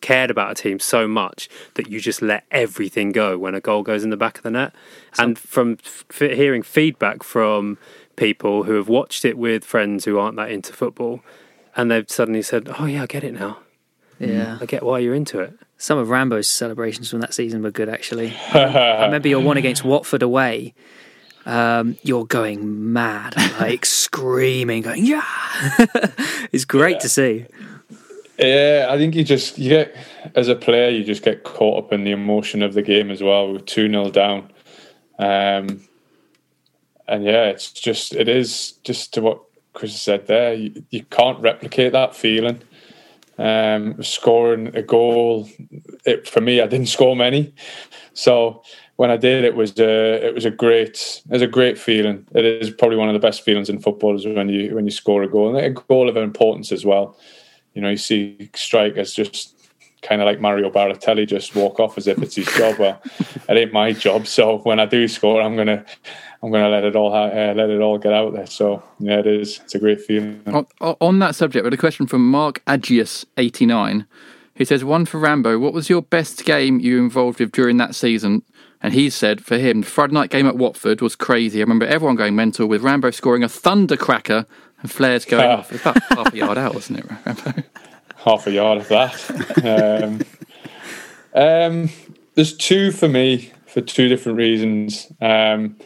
[SPEAKER 3] cared about a team so much that you just let everything go when a goal goes in the back of the net. and from f- hearing feedback from people who have watched it with friends who aren't that into football, and they've suddenly said, "Oh yeah, I get it now.
[SPEAKER 5] Yeah.
[SPEAKER 3] I get why you're into it."
[SPEAKER 5] Some of Rambo's celebrations from that season were good, actually. I remember your one against Watford away. Um, you're going mad, like screaming, going yeah. it's great to see.
[SPEAKER 4] Yeah, I think you just you get as a player you just get caught up in the emotion of the game as well. We're two 0 down, um, and yeah, it's just it is just to what Chris said there. You, you can't replicate that feeling. Um, scoring a goal, it, for me, I didn't score many, so when I did, it was a it was a great it was a great feeling. It is probably one of the best feelings in football is when you when you score a goal and a goal of importance as well you know, you see strikers just kind of like Mario Balotelli just walk off as if it's his job. Well, it ain't my job. So when I do score, I'm gonna, I'm gonna let it all, uh, let it all get out there. So yeah, it is. It's a great feeling.
[SPEAKER 1] On, on that subject, had a question from Mark Agius89, who says, One for Rambo, what was your best game you involved with during that season? And he said, for him, the Friday night game at Watford was crazy. I remember everyone going mental with Rambo scoring a thundercracker and flares going off. It's about half a yard out, wasn't it? Rambo?
[SPEAKER 4] half a yard of that. um, um, there's two for me for two different reasons. Um,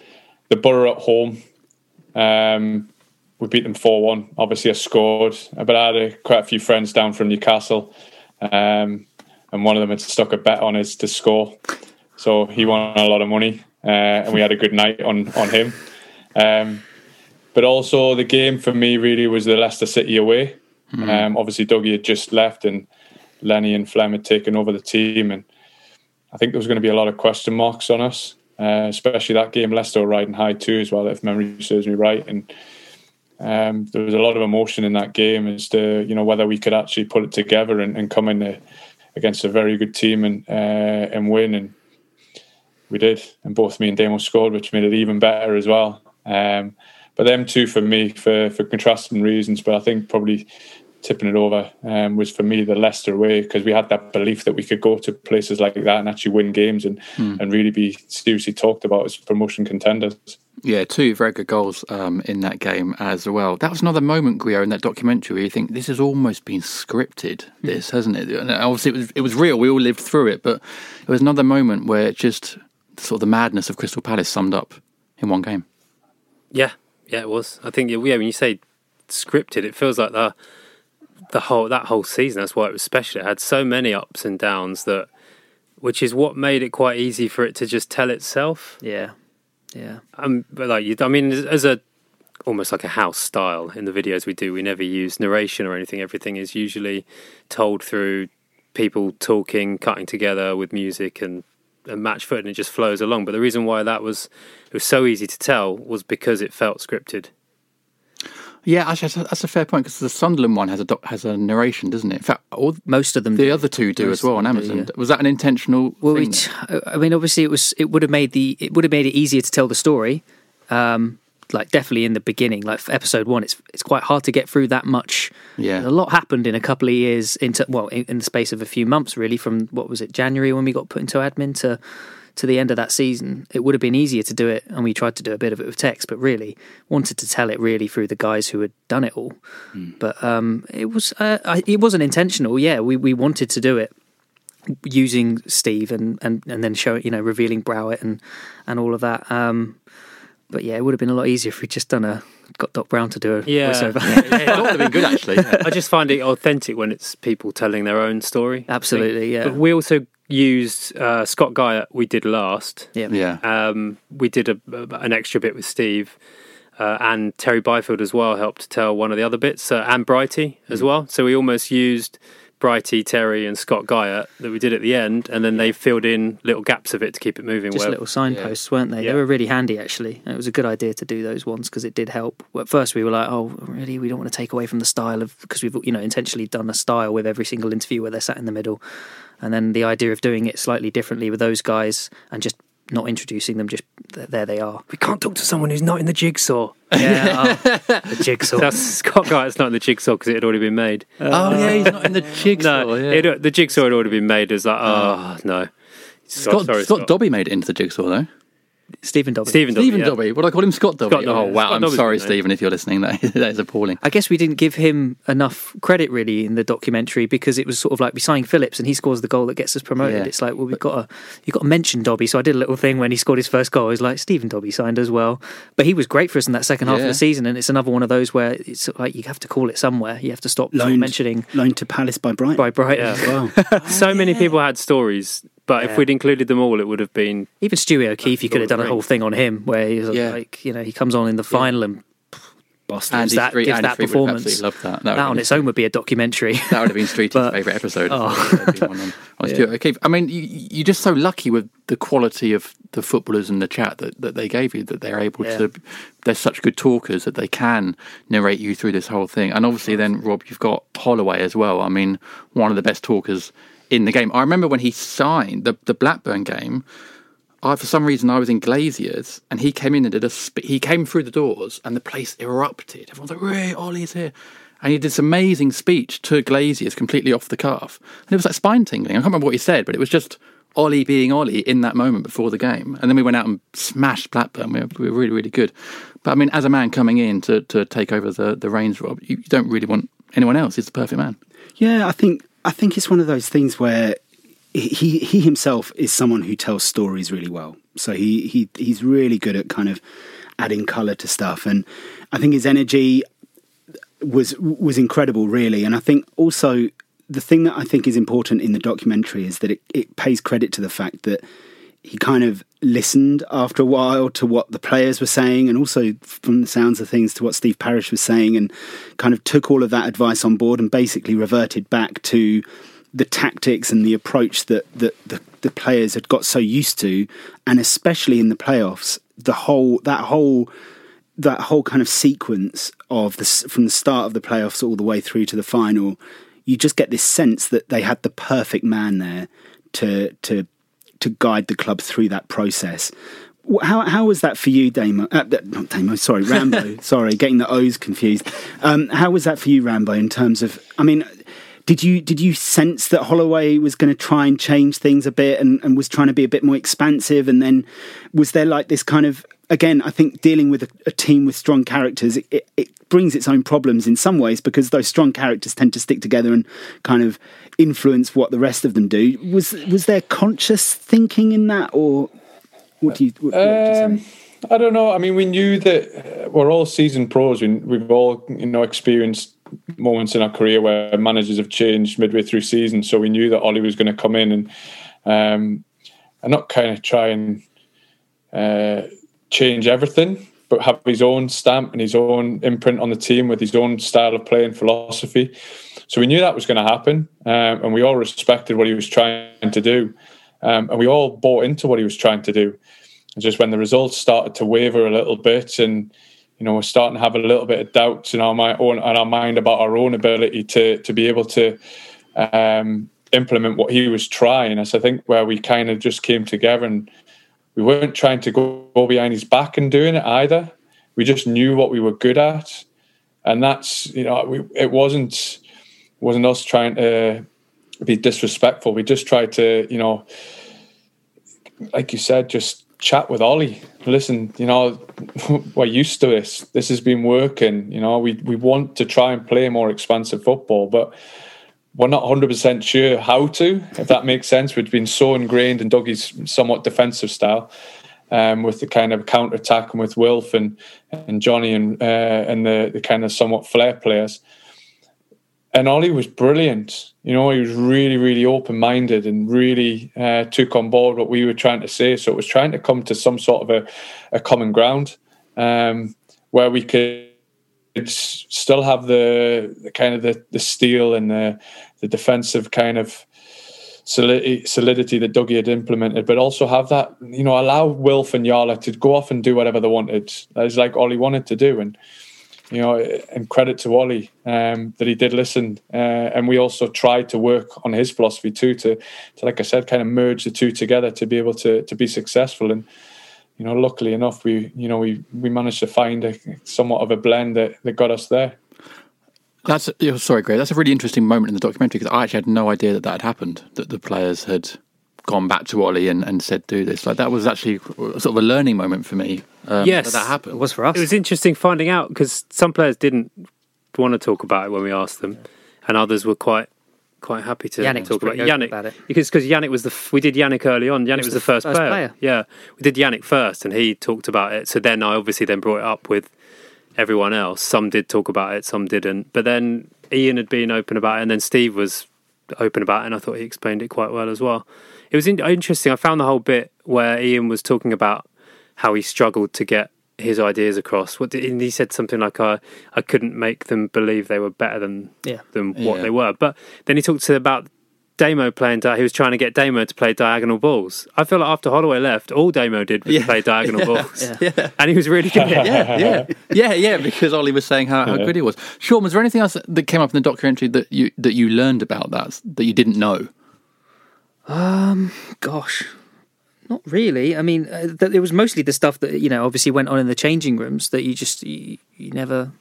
[SPEAKER 4] the Boro at home, um, we beat them 4 1. Obviously, I scored, but I had a, quite a few friends down from Newcastle, um, and one of them had stuck a bet on us to score. So he won a lot of money, uh, and we had a good night on, on him. Um, but also, the game for me really was the Leicester City away. Um, obviously, Dougie had just left, and Lenny and Flem had taken over the team, and I think there was going to be a lot of question marks on us, uh, especially that game. Leicester were riding high too, as well, if memory serves me right. And um, there was a lot of emotion in that game as to you know whether we could actually put it together and, and come in uh, against a very good team and uh, and win. And we did, and both me and Damo scored, which made it even better as well. Um, but them two for me, for for contrasting reasons. But I think probably tipping it over um, was for me the Leicester way because we had that belief that we could go to places like that and actually win games and and really be seriously talked about as promotion contenders.
[SPEAKER 1] Yeah, two very good goals um, in that game as well. That was another moment, Guillaume, in that documentary where you think this has almost been scripted. This hasn't it? And obviously, it was it was real. We all lived through it, but it was another moment where it just sort of the madness of Crystal Palace summed up in one game.
[SPEAKER 3] Yeah, yeah, it was. I think yeah, when you say scripted, it feels like the the whole that whole season. That's why it was special. It had so many ups and downs that, which is what made it quite easy for it to just tell itself.
[SPEAKER 5] Yeah, yeah.
[SPEAKER 3] Um, but like you, I mean, as- a almost like a house style in the videos we do, we never use narration or anything. Everything is usually told through people talking, cutting together with music and, and match foot, and it just flows along. But the reason why that was it was so easy to tell was because it felt scripted.
[SPEAKER 1] Yeah, actually, that's a, that's a fair point because the Sunderland one has a doc, has a narration, doesn't it? In fact, all
[SPEAKER 5] Most of them.
[SPEAKER 1] the
[SPEAKER 5] do.
[SPEAKER 1] other two do
[SPEAKER 5] Most
[SPEAKER 1] as well on
[SPEAKER 5] them do,
[SPEAKER 1] Amazon.
[SPEAKER 5] yeah.
[SPEAKER 1] Was that an intentional?
[SPEAKER 5] Well, I mean, obviously, it was. It would have made the. It would have made it easier to tell the story. Um, like definitely in the beginning, like for episode one, it's it's quite hard to get through that much.
[SPEAKER 1] Yeah.
[SPEAKER 5] a lot happened in a couple of years into well, in, in the space of a few months, really. From what was it, January when we got put into admin to to the end of that season, it would have been easier to do it, and we tried to do a bit of it with text, but really wanted to tell it really through the guys who had done it all. But um, it was uh, I, it wasn't intentional. Yeah, we we wanted to do it using Steve and, and, and then showing you know revealing Browett and and all of that. Um, but yeah, it would have been a lot easier if we'd just done a got Doc Brown to do a
[SPEAKER 3] Yeah.
[SPEAKER 5] voiceover.
[SPEAKER 1] that would have been good actually. yeah.
[SPEAKER 3] I just find it authentic when it's people telling their own story.
[SPEAKER 5] Absolutely, yeah.
[SPEAKER 3] But we also used uh, Scott Guy. We did last.
[SPEAKER 5] yeah,
[SPEAKER 1] yeah.
[SPEAKER 3] Um, we did a, an extra bit with Steve. Uh, and Terry Byfield as well helped to tell one of the other bits, uh, and Brighty
[SPEAKER 5] Mm.
[SPEAKER 3] as well. So we almost used Brighty, Terry, and Scott Guyer that we did at the end, and then they filled in little gaps of it to keep it moving.
[SPEAKER 5] just
[SPEAKER 3] where-
[SPEAKER 5] little signposts, weren't they?
[SPEAKER 3] Yeah.
[SPEAKER 5] They were really handy actually, and it was a good idea to do those ones because it did help. Well, At first, we were like, "Oh, really? We don't want to take away from the style of because we've you know intentionally done a style with every single interview where they're sat in the middle." And then the idea of doing it slightly differently with those guys and just not introducing them, just there they are.
[SPEAKER 3] we can't talk to someone who's not in the jigsaw.
[SPEAKER 5] Yeah, oh, the jigsaw.
[SPEAKER 3] That's Scott Guyat's not in the jigsaw because it had already been made.
[SPEAKER 1] Oh yeah, he's not in the jigsaw.
[SPEAKER 3] no,
[SPEAKER 1] yeah.
[SPEAKER 3] it, the jigsaw had already been made. It's like, oh, no.
[SPEAKER 1] Scott,
[SPEAKER 3] sorry,
[SPEAKER 1] Scott Dobbie made it into the jigsaw though.
[SPEAKER 5] Stephen Dobbins.
[SPEAKER 3] Stephen Dobbie.
[SPEAKER 1] Stephen
[SPEAKER 3] yeah.
[SPEAKER 1] Dobbie. What do I call him? Scott Dobbie.
[SPEAKER 3] Scott
[SPEAKER 1] oh wow,
[SPEAKER 3] Scott
[SPEAKER 1] I'm
[SPEAKER 3] Dobbie's
[SPEAKER 1] sorry. Stephen, if you're listening. That that is appalling.
[SPEAKER 5] I guess we didn't give him enough credit really in the documentary because it was sort of like we sign Phillips and he scores the goal that gets us promoted.
[SPEAKER 1] Yeah.
[SPEAKER 5] It's like well we've got to you've got to mention Dobbie. So I did a little thing when he scored his first goal. I was like Stephen Dobbie signed as well, but he was great for us in that second half of the season. And it's another one of those where it's like you have to call it somewhere. You have to stop
[SPEAKER 2] Loaned,
[SPEAKER 5] mentioning
[SPEAKER 2] loaned to Palace by Brighton.
[SPEAKER 5] by Brighton.
[SPEAKER 3] Yeah.
[SPEAKER 2] Wow.
[SPEAKER 3] so many people had stories, but if we'd included them all, it would have been.
[SPEAKER 5] Even Stewie O'Keefe, you could have done a whole thing on him where he
[SPEAKER 1] Yeah.
[SPEAKER 5] like, you know, he comes on in the final and
[SPEAKER 2] Boston.
[SPEAKER 5] Gives that-
[SPEAKER 1] Street,
[SPEAKER 5] gives
[SPEAKER 1] Andy
[SPEAKER 5] that
[SPEAKER 1] Street would have
[SPEAKER 5] performance.
[SPEAKER 1] absolutely loved that. That,
[SPEAKER 5] that
[SPEAKER 1] would
[SPEAKER 5] on
[SPEAKER 1] have
[SPEAKER 5] its own would be a documentary.
[SPEAKER 1] that would have been Streety's
[SPEAKER 5] But-
[SPEAKER 1] favourite episode.
[SPEAKER 5] Oh.
[SPEAKER 1] That'd be one on- on Stuart O'Keefe. I mean, you, you're just so lucky with the quality of the footballers in the chat that, that they gave you that they're able
[SPEAKER 5] Yeah.
[SPEAKER 1] to. They're such good talkers that they can narrate you through this whole thing. And obviously, then Rob, you've got Holloway as well. I mean, one of the best talkers in the game. I remember when he signed the the Blackburn game. I, for some reason, I was in Glaziers, and he came in and did a. Sp- he came through the doors, and the place erupted. Everyone's like, "Ray, Ollie's here," and he did this amazing speech to Glaziers, completely off the cuff, and it was like spine tingling. I can't remember what he said, but it was just Ollie being Ollie in that moment before the game. And then we went out and smashed Blackburn. We were, we were really, really good. But I mean, as a man coming in to, to take over the, the reins, Rob, you don't really want anyone else. He's the perfect man.
[SPEAKER 2] Yeah, I think I think it's one of those things where he he himself is someone who tells stories really well. So he he he's really good at kind of adding color to stuff, and I think his energy was was incredible, really. And I think also the thing that I think is important in the documentary is that it, it pays credit to the fact that he kind of listened after a while to what the players were saying, and also from the sounds of things to what Steve Parish was saying, and kind of took all of that advice on board and basically reverted back to the tactics and the approach that, that the, the players had got so used to, and especially in the playoffs, the whole that whole that whole kind of sequence of from the start of the playoffs all the way through to the final, you just get this sense that they had the perfect man there to to to guide the club through that process. How how was that for you, Damo? Uh, not Damo, sorry, Rambo. sorry, getting the O's confused. Um, how was that for you, Rambo? In terms of, I mean, did you did you sense that Holloway was going to try and change things a bit and, and was trying to be a bit more expansive? And then was there like this kind of again? I think dealing with a, a team with strong characters, it, it, brings its own problems in some ways because those strong characters tend to stick together and kind of influence what the rest of them do. Was was there conscious thinking in that, or what do you? What?
[SPEAKER 4] Um, I don't know. I mean, we knew that uh, we're all seasoned pros. We, we've all, you know, experienced moments in our career where managers have changed midway through season. So we knew that Ollie was going to come in and um, and not kind of try and uh, change everything, but have his own stamp and his own imprint on the team with his own style of play and philosophy. So we knew that was going to happen, um, and we all respected what he was trying to do, um, and we all bought into what he was trying to do. And just when the results started to waver a little bit, and you know we're starting to have a little bit of doubts in our mind, in our mind about our own ability to to be able to um, implement what he was trying. As I think where we kind of just came together, and we weren't trying to go, behind his back and doing it either. We just knew what we were good at, and that's you know we, it wasn't wasn't us trying to be disrespectful. We just tried to you know, like you said, just chat with Ollie. Listen, you know, we're used to this. This has been working. You know, we we want to try and play more expansive football, but we're not 100% sure how to, if that makes sense. We've been so ingrained in Dougie's somewhat defensive style um, with the kind of counter attack and with Wilf and, and Johnny and, uh, and the, the kind of somewhat flair players. And Ollie was brilliant. You know, he was really, really open minded and really uh, took on board what we were trying to say. So it was trying to come to some sort of a, a common ground um, where we could still have the, the kind of the, the steel and the, the defensive kind of solidity, that Dougie had implemented, but also have that, you know, allow Wilf and Yala to go off and do whatever they wanted. That is like all he wanted to do. And, you know, and credit to Ollie um, that he did listen. Uh, and we also tried to work on his philosophy too, to, to, like I said, kind of merge the two together to be able to, to be successful. And, you know, luckily enough, we you know we we managed to find a somewhat of a blend that, that got us there.
[SPEAKER 1] That's oh, sorry, Greg. That's a really interesting moment in the documentary because I actually had no idea that that had happened. That the players had gone back to Ollie and, and said, "Do this." Like that was actually sort of a learning moment for me. Um,
[SPEAKER 3] Yes.
[SPEAKER 1] that, that happened.
[SPEAKER 5] It was for us.
[SPEAKER 3] It was interesting finding out because some players didn't want to talk about it when we asked them, and others were quite quite happy to
[SPEAKER 5] Yannick
[SPEAKER 3] talk about Yannick
[SPEAKER 5] about it.
[SPEAKER 3] because because Yannick was the f- we did Yannick early on. Yannick was,
[SPEAKER 5] was
[SPEAKER 3] the,
[SPEAKER 5] the
[SPEAKER 3] first,
[SPEAKER 5] first
[SPEAKER 3] player.
[SPEAKER 5] player.
[SPEAKER 3] Yeah, we did Yannick first, and he talked about it. So then I obviously then brought it up with everyone else. Some did talk about it, some didn't. But then Ian had been open about it, and then Steve was open about it, and I thought he explained it quite well as well. It was in- interesting. I found the whole bit where Ian was talking about how he struggled to get his ideas across. What did, and he said something like, "I I couldn't make them believe they were better than
[SPEAKER 5] Yeah.
[SPEAKER 3] than what
[SPEAKER 1] Yeah.
[SPEAKER 3] they were." But then he talked to about Damo playing. Di- he was trying to get Damo to play diagonal balls. I feel like after Holloway left, all Damo did was
[SPEAKER 1] Yeah.
[SPEAKER 3] play diagonal balls,
[SPEAKER 1] Yeah.
[SPEAKER 3] and he was really good.
[SPEAKER 1] yeah, yeah, yeah, yeah. Because Ollie was saying how, how good he was. Sean, was there anything else that came up in the documentary that you that you learned about that that you didn't know?
[SPEAKER 5] Um, Gosh, not really. I mean, uh, th- it was mostly the stuff that you know obviously went on in the changing rooms that you just you, you never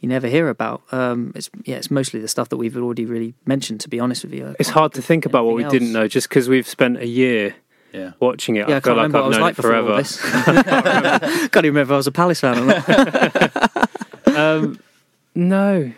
[SPEAKER 5] you never hear about. Um, it's yeah, it's mostly the stuff that we've already really mentioned. To be honest with you,
[SPEAKER 3] It's hard to think about what we
[SPEAKER 5] Anything
[SPEAKER 3] didn't know just because we've spent a year
[SPEAKER 1] Yeah.
[SPEAKER 3] watching it.
[SPEAKER 5] Yeah, I,
[SPEAKER 3] I feel
[SPEAKER 5] can't
[SPEAKER 3] like
[SPEAKER 5] remember
[SPEAKER 3] I've
[SPEAKER 5] what I was
[SPEAKER 3] known
[SPEAKER 5] like
[SPEAKER 3] it
[SPEAKER 5] before all
[SPEAKER 3] forever.
[SPEAKER 5] this. can't even remember if I was a Palace fan or not.
[SPEAKER 3] um, no,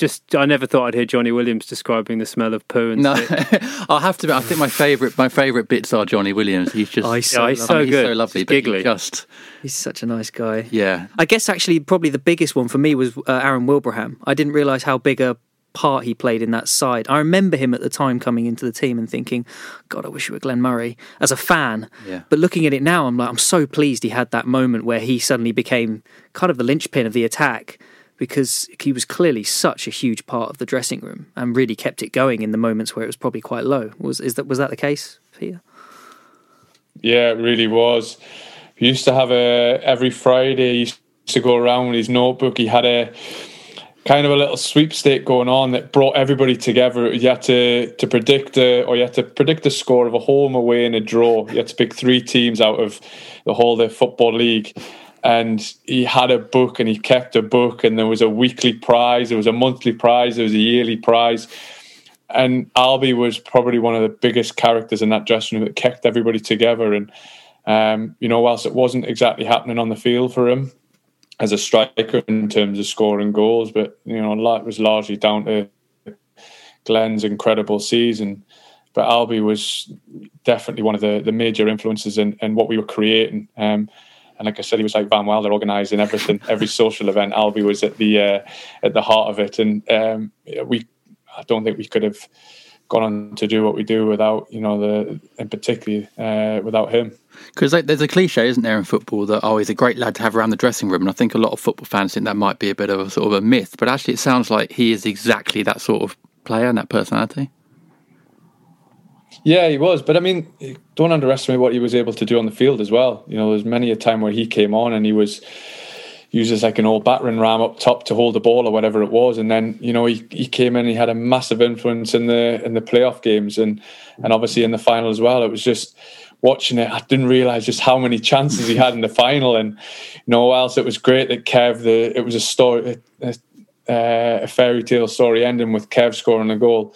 [SPEAKER 3] just I never thought I'd hear Johnny Williams describing the smell of poo and
[SPEAKER 1] No. I'll have to. admit, I think my favourite my favourite bits are Johnny Williams. He's just
[SPEAKER 5] Oh, he's
[SPEAKER 3] Yeah, he's
[SPEAKER 1] I
[SPEAKER 3] so
[SPEAKER 1] mean, he's
[SPEAKER 3] good.
[SPEAKER 1] so lovely,
[SPEAKER 3] He's
[SPEAKER 1] but he
[SPEAKER 3] giggly.
[SPEAKER 1] just
[SPEAKER 5] He's such a nice guy.
[SPEAKER 1] yeah.
[SPEAKER 5] I guess actually probably the biggest one for me was uh, Aaron Wilbraham. I didn't realise how big a part he played in that side. I remember him at the time coming into the team and thinking, God, I wish you were Glenn Murray as a fan.
[SPEAKER 1] Yeah.
[SPEAKER 5] But looking at it now, I'm like, I'm so pleased he had that moment where he suddenly became kind of the linchpin of the attack because he was clearly such a huge part of the dressing room and really kept it going in the moments where it was probably quite low. Was is that was that the case for?
[SPEAKER 4] Yeah, it really was. He used to have a every Friday. He used to go around with his notebook. He had a kind of a little sweepstake going on that brought everybody together. You had to to predict the or you had to predict the score of a home, away, and a draw. You had to pick three teams out of the whole the football league. And he had a book and he kept a book and there was a weekly prize, there was a monthly prize, there was a yearly prize. And Albie was probably one of the biggest characters in that dressing room that kept everybody together. And um, you know, whilst it wasn't exactly happening on the field for him as a striker in terms of scoring goals, but you know, lot was largely down to Glenn's incredible season. But Albie was definitely one of the, the major influences in, in what we were creating. Um, and like I said, he was like Van Wilder, organising everything, every social event. Albie was at the uh, at the heart of it, and um, we I don't think we could have gone on to do what we do without you know the in particularly uh, without him.
[SPEAKER 1] Because like, there's a cliche, isn't there, in football that oh, he's a great lad to have around the dressing room, and I think a lot of football fans think that might be a bit of a sort of a myth, but actually, it sounds like he is exactly that sort of player and that personality.
[SPEAKER 4] Yeah, he was, but I mean, don't underestimate what he was able to do on the field as well. You know, there's many a time where he came on and he was used as like an old battering ram up top to hold the ball or whatever it was, and then you know he, he came in, he had a massive influence in the in the playoff games and and obviously in the final as well. It was just watching it, I didn't realize just how many chances he had in the final, and you know, whilst it was great that Kev, the it was a story, a, a uh, fairy tale story ending with Kev scoring a goal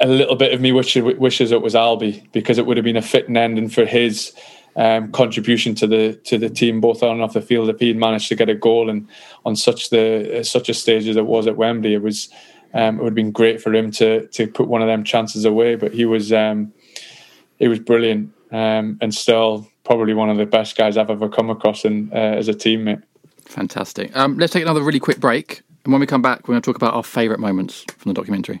[SPEAKER 4] a little bit of me wishes, wishes it was Albie because it would have been a fitting ending for his um, contribution to the to the team both on and off the field. If he'd managed to get a goal and on such the such a stage as it was at Wembley, it was um, it would have been great for him to to put one of them chances away. But he was um, he was brilliant um, and still probably one of the best guys I've ever come across in, uh, as a teammate.
[SPEAKER 1] Fantastic. Um, let's take another really quick break, and when we come back, we're going to talk about our favourite moments from the documentary.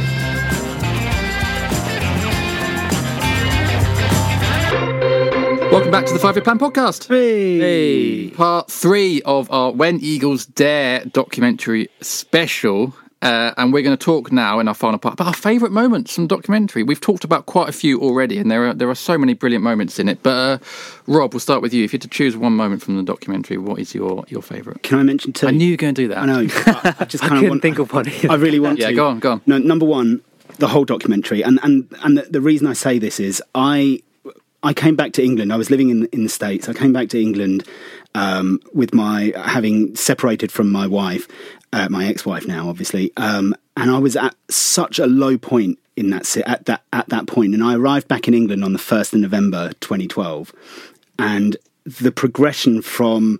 [SPEAKER 1] Welcome back to the Five Year Plan podcast.
[SPEAKER 2] Hey.
[SPEAKER 1] Part three of our When Eagles Dare documentary special. Uh, and we're going to talk now in our final part about our favourite moments from documentary. We've talked about quite a few already, and there are there are so many brilliant moments in it. But uh, Rob, we'll start with you. If you had to choose one moment from the documentary, what is your your favourite?
[SPEAKER 2] Can I mention two?
[SPEAKER 1] I knew you were going to do that.
[SPEAKER 2] I know. I, I just
[SPEAKER 3] I
[SPEAKER 2] kind of
[SPEAKER 3] couldn't
[SPEAKER 2] want.
[SPEAKER 3] think of one. either.
[SPEAKER 2] I really want
[SPEAKER 1] Yeah,
[SPEAKER 2] to.
[SPEAKER 1] Yeah, go on, go on.
[SPEAKER 2] No, number one, the whole documentary, and and and the, the reason I say this is I I came back to England. I was living in in the states. I came back to England um, with my having separated from my wife, uh, my ex-wife now, obviously, um, and I was at such a low point in that at that at that point. and I arrived back in England on the first of November, 2012, and the progression from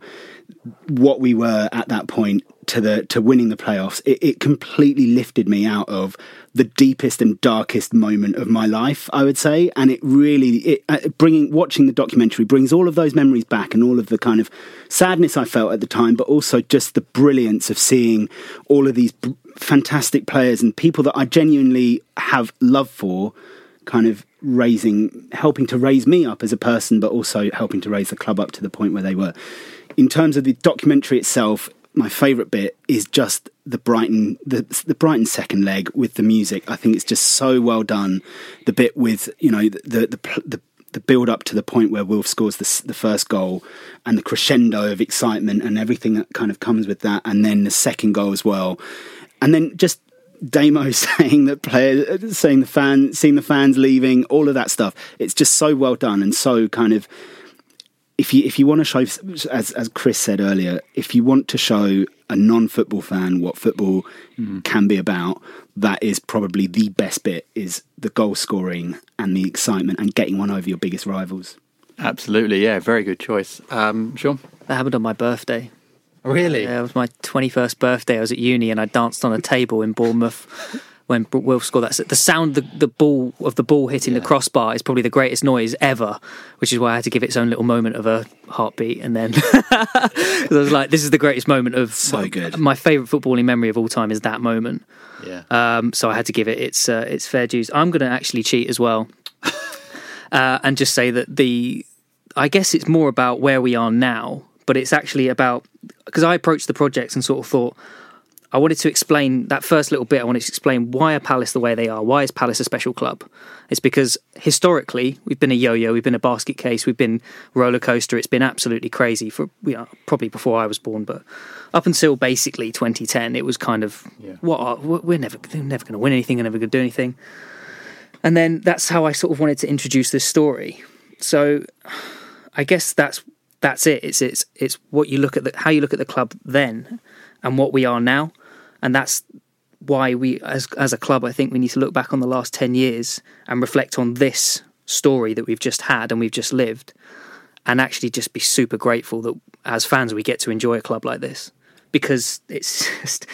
[SPEAKER 2] what we were at that point to the to winning the playoffs, it, it completely lifted me out of the deepest and darkest moment of my life, I would say, and it really it uh, bringing watching the documentary brings all of those memories back and all of the kind of sadness I felt at the time, but also just the brilliance of seeing all of these b- fantastic players and people that I genuinely have love for, kind of raising, helping to raise me up as a person, but also helping to raise the club up to the point where they were. In terms of the documentary itself, my favourite bit is just the Brighton the the Brighton second leg with the music. I think it's just so well done. The bit with you know the the the, the, build up to the point where Wilf scores the, the first goal and the crescendo of excitement and everything that kind of comes with that, and then the second goal as well, and then just Damo saying that players, saying the fan, seeing the fans leaving, all of that stuff. It's just so well done and so kind of if you if you want to show, as as Chris said earlier, if you want to show a non-football fan what football mm. can be about, that is probably the best bit: is the goal scoring and the excitement and getting one over your biggest rivals.
[SPEAKER 1] Absolutely, yeah, very good choice. Um, Sean,
[SPEAKER 5] that happened on my birthday.
[SPEAKER 1] Really?
[SPEAKER 5] Yeah, it was my twenty-first birthday. I was at uni and I danced on a table in Bournemouth when Wilf scored that. The sound the, the ball of the ball hitting yeah. the crossbar is probably the greatest noise ever, which is why I had to give it its own little moment of a heartbeat. And then I was like, "This is the greatest moment of
[SPEAKER 2] so good."
[SPEAKER 5] My favorite footballing memory of all time is that moment.
[SPEAKER 1] Yeah.
[SPEAKER 5] Um, so I had to give it its uh, its fair dues. I'm going to actually cheat as well, uh, and just say that the I guess it's more about where we are now, but it's actually about because I approached the project and sort of thought I wanted to explain that first little bit. I wanted to explain why are Palace the way they are. Why is Palace a special club? It's because historically we've been a yo-yo, we've been a basket case, we've been roller coaster. It's been absolutely crazy for you know, probably before I was born, but up until basically 2010, it was kind of yeah. what are, we're never we're never going to win anything, we're never going to do anything. And then that's how I sort of wanted to introduce this story. So I guess that's that's it. It's it's it's what you look at the how you look at the club then and what we are now and that's why we, as as a club, I think we need to look back on the last ten years and reflect on this story that we've just had and we've just lived, and actually just be super grateful that as fans we get to enjoy a club like this because it's just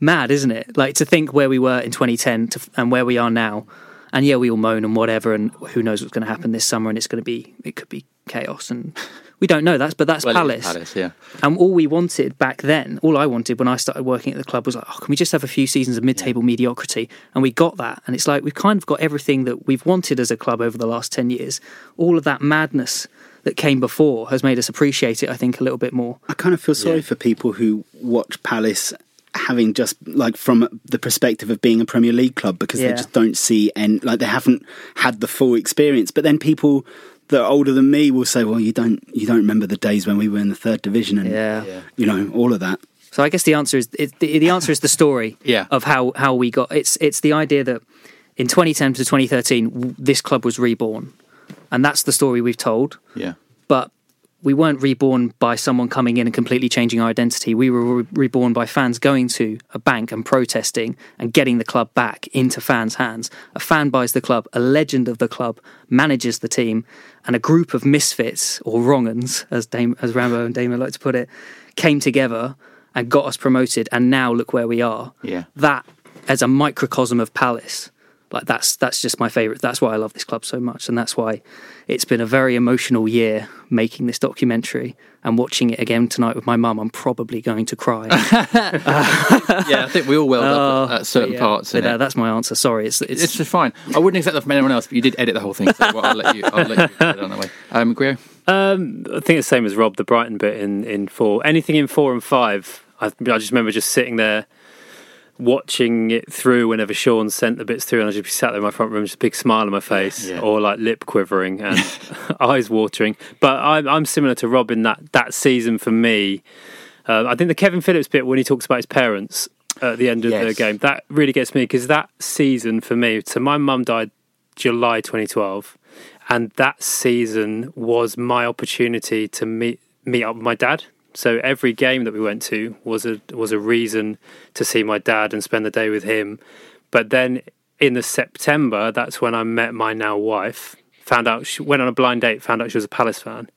[SPEAKER 5] mad, isn't it? Like to think where we were in 2010 to, and where we are now. And yeah, we all moan and whatever, and who knows what's going to happen this summer, and it's going to be, it could be chaos and we don't know that, but that's
[SPEAKER 1] well,
[SPEAKER 5] Palace.
[SPEAKER 1] Palace, yeah.
[SPEAKER 5] And all we wanted back then, all I wanted when I started working at the club was like, oh, can we just have a few seasons of mid-table yeah. mediocrity? And we got that, and it's like we've kind of got everything that we've wanted as a club over the last ten years. All of that madness that came before has made us appreciate it, I think, a little bit more.
[SPEAKER 2] I kind of feel sorry yeah. for people who watch Palace having just like from the perspective of being a Premier League club because yeah. they just don't see and like they haven't had the full experience. But then people that are older than me will say, "Well, you don't you don't remember the days when we were in the third division and yeah. you know all of that."
[SPEAKER 5] So I guess the answer is it, the, the answer is the story
[SPEAKER 1] yeah.
[SPEAKER 5] of how how we got. It's it's the idea that in 2010 to 2013 this club was reborn, and that's the story we've told.
[SPEAKER 1] Yeah.
[SPEAKER 5] But we weren't reborn by someone coming in and completely changing our identity. We were re- reborn by fans going to a bank and protesting and getting the club back into fans' hands. A fan buys the club, a legend of the club manages the team, and a group of misfits or wrong-uns, as Dame, as Rambo and Damon like to put it, came together and got us promoted. And now look where we are.
[SPEAKER 1] Yeah,
[SPEAKER 5] that as a microcosm of Palace like that's that's just my favorite. That's why I love this club so much, and that's why it's been a very emotional year making this documentary and watching it again tonight with my mum. I'm probably going to cry.
[SPEAKER 1] yeah, I think we all welled up at, at certain
[SPEAKER 5] yeah,
[SPEAKER 1] parts.
[SPEAKER 5] But, uh, that's my answer. Sorry, it's it's,
[SPEAKER 1] it's just fine. I wouldn't accept that from anyone else, but you did edit the whole thing, so well, I'll let you. I'll let you get on that way. Um, Grier?
[SPEAKER 3] Um, I think it's the same as Rob. The Brighton bit in in four. Anything in four and five. I, I just remember just sitting there watching it through whenever Sean sent the bits through, and I'd just sat there in my front room, just a big smile on my face, yeah. or like lip quivering and eyes watering. But I'm, I'm similar to Robin that that season for me. Uh, I think the Kevin Phillips bit when he talks about his parents at the end of yes. the game that really gets me because that season for me. So my mum died July 2012, and that season was my opportunity to meet meet up with my dad so every game that we went to was a was a reason to see my dad and spend the day with him. But then in the September, that's when I met my now wife. Found out she went on a blind date. Found out she was a Palace fan,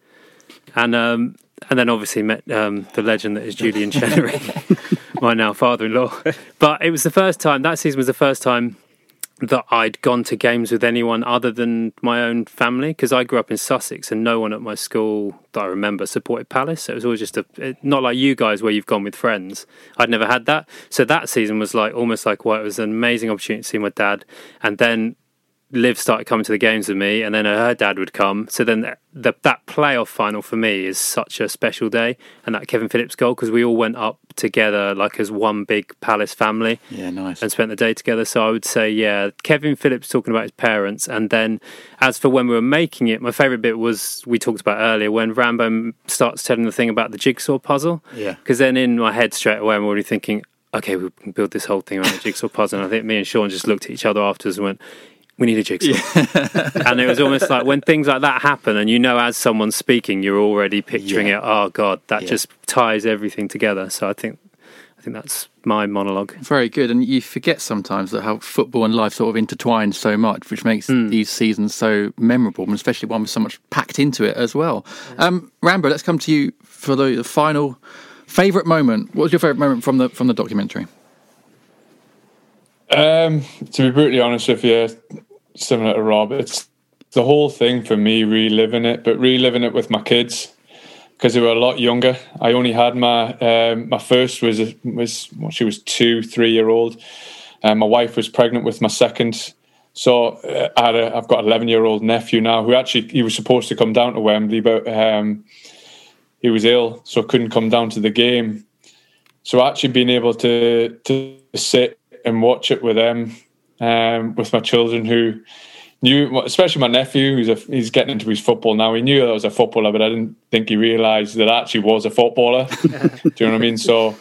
[SPEAKER 3] and um, and then obviously met um, the legend that is Julian Chenery, my now father-in-law. But it was the first time that season was the first time that I'd gone to games with anyone other than my own family because I grew up in Sussex and no one at my school that I remember supported Palace. So it was always just a not like you guys where you've gone with friends. I'd never had that. So that season was like almost like well, it was an amazing opportunity to see my dad, and then Liv started coming to the games with me, and then her dad would come. So then the, that playoff final for me is such a special day, and that Kevin Phillips goal because we all went up together like as one big Palace family.
[SPEAKER 1] Yeah, nice.
[SPEAKER 3] And spent the day together. So I would say, yeah, Kevin Phillips talking about his parents, and then as for when we were making it, my favourite bit was we talked about earlier when Rambo starts telling the thing about the jigsaw puzzle.
[SPEAKER 1] Yeah.
[SPEAKER 3] Because then in my head straight away, I'm already thinking. Okay, we can build this whole thing around the jigsaw puzzle. And I think me and Sean just looked at each other afterwards and went, we need a jigsaw. and it was almost like when things like that happen, and you know, as someone's speaking, you're already picturing
[SPEAKER 1] Yeah.
[SPEAKER 3] it. Oh God, that
[SPEAKER 1] Yeah.
[SPEAKER 3] just ties everything together. So I think, I think that's my monologue.
[SPEAKER 1] Very good, and you forget sometimes that how football and life sort of intertwine so much, which makes
[SPEAKER 3] Hmm.
[SPEAKER 1] these seasons so memorable, and especially one with so much packed into it as well. Um, Rambo, let's come to you for the, the final favorite moment. What was your favorite moment from the from the documentary?
[SPEAKER 4] Um, to be brutally honest with you, similar to Rob, it's the whole thing for me reliving it, but reliving it with my kids because they were a lot younger. I only had my um, my first was was well, she was two, three year old, my wife was pregnant with my second. So uh, I had a, I've got eleven year old nephew now who actually he was supposed to come down to Wembley, but um, he was ill, so couldn't come down to the game. So actually being able to to sit and watch it with them, um, with my children who knew, especially my nephew, who's a, he's getting into his football now. He knew I was a footballer, but I didn't think he realised that I actually was a footballer. Do you know what I mean? So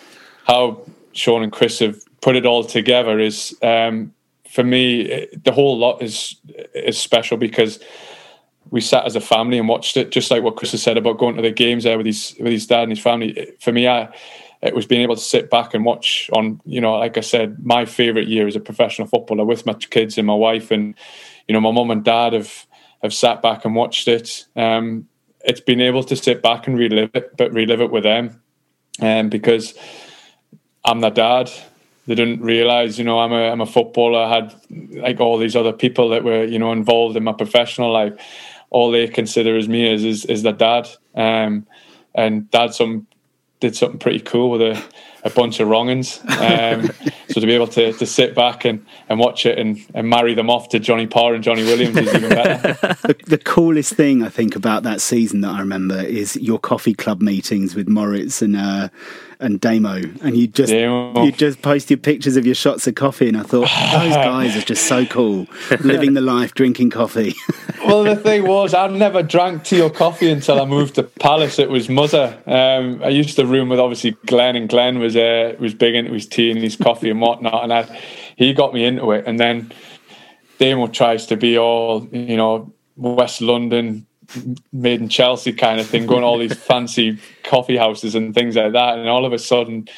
[SPEAKER 4] how Sean and Chris have put it all together is, um, for me, the whole lot is is special because we sat as a family and watched it, just like what Chris has said about going to the games there with his with his dad and his family. For me, I it was being able to sit back and watch on, you know, like I said, my favorite year as a professional footballer with my kids and my wife, and you know, my mum and dad have have sat back and watched it. Um, it's been able to sit back and relive it, but relive it with them, um, because I'm their dad. They didn't realize, you know, I'm a I'm a footballer. I had like all these other people that were, you know, involved in my professional life. All they consider as me is is, is their dad. Um, and dad some did something pretty cool with a, a bunch of wrongins. Um, so to be able to, to sit back and, and watch it and, and marry them off to Johnny Parr and Johnny Williams is even better.
[SPEAKER 2] the, the coolest thing I think about that season that I remember is your coffee club meetings with Moritz and uh, and Damo, and you just
[SPEAKER 4] Damo.
[SPEAKER 2] you just posted pictures of your shots of coffee, and I thought those guys are just so cool, living the life, drinking coffee.
[SPEAKER 4] well, the thing was, I never drank tea or coffee until I moved to Palace. It was Mother. Um, I used to room with obviously Glenn, and Glenn was uh, was big into his tea and his coffee and whatnot, and I, he got me into it. And then Damo tries to be all you know West London, made in Chelsea kind of thing, going all these fancy coffee houses and things like that, and all of a sudden,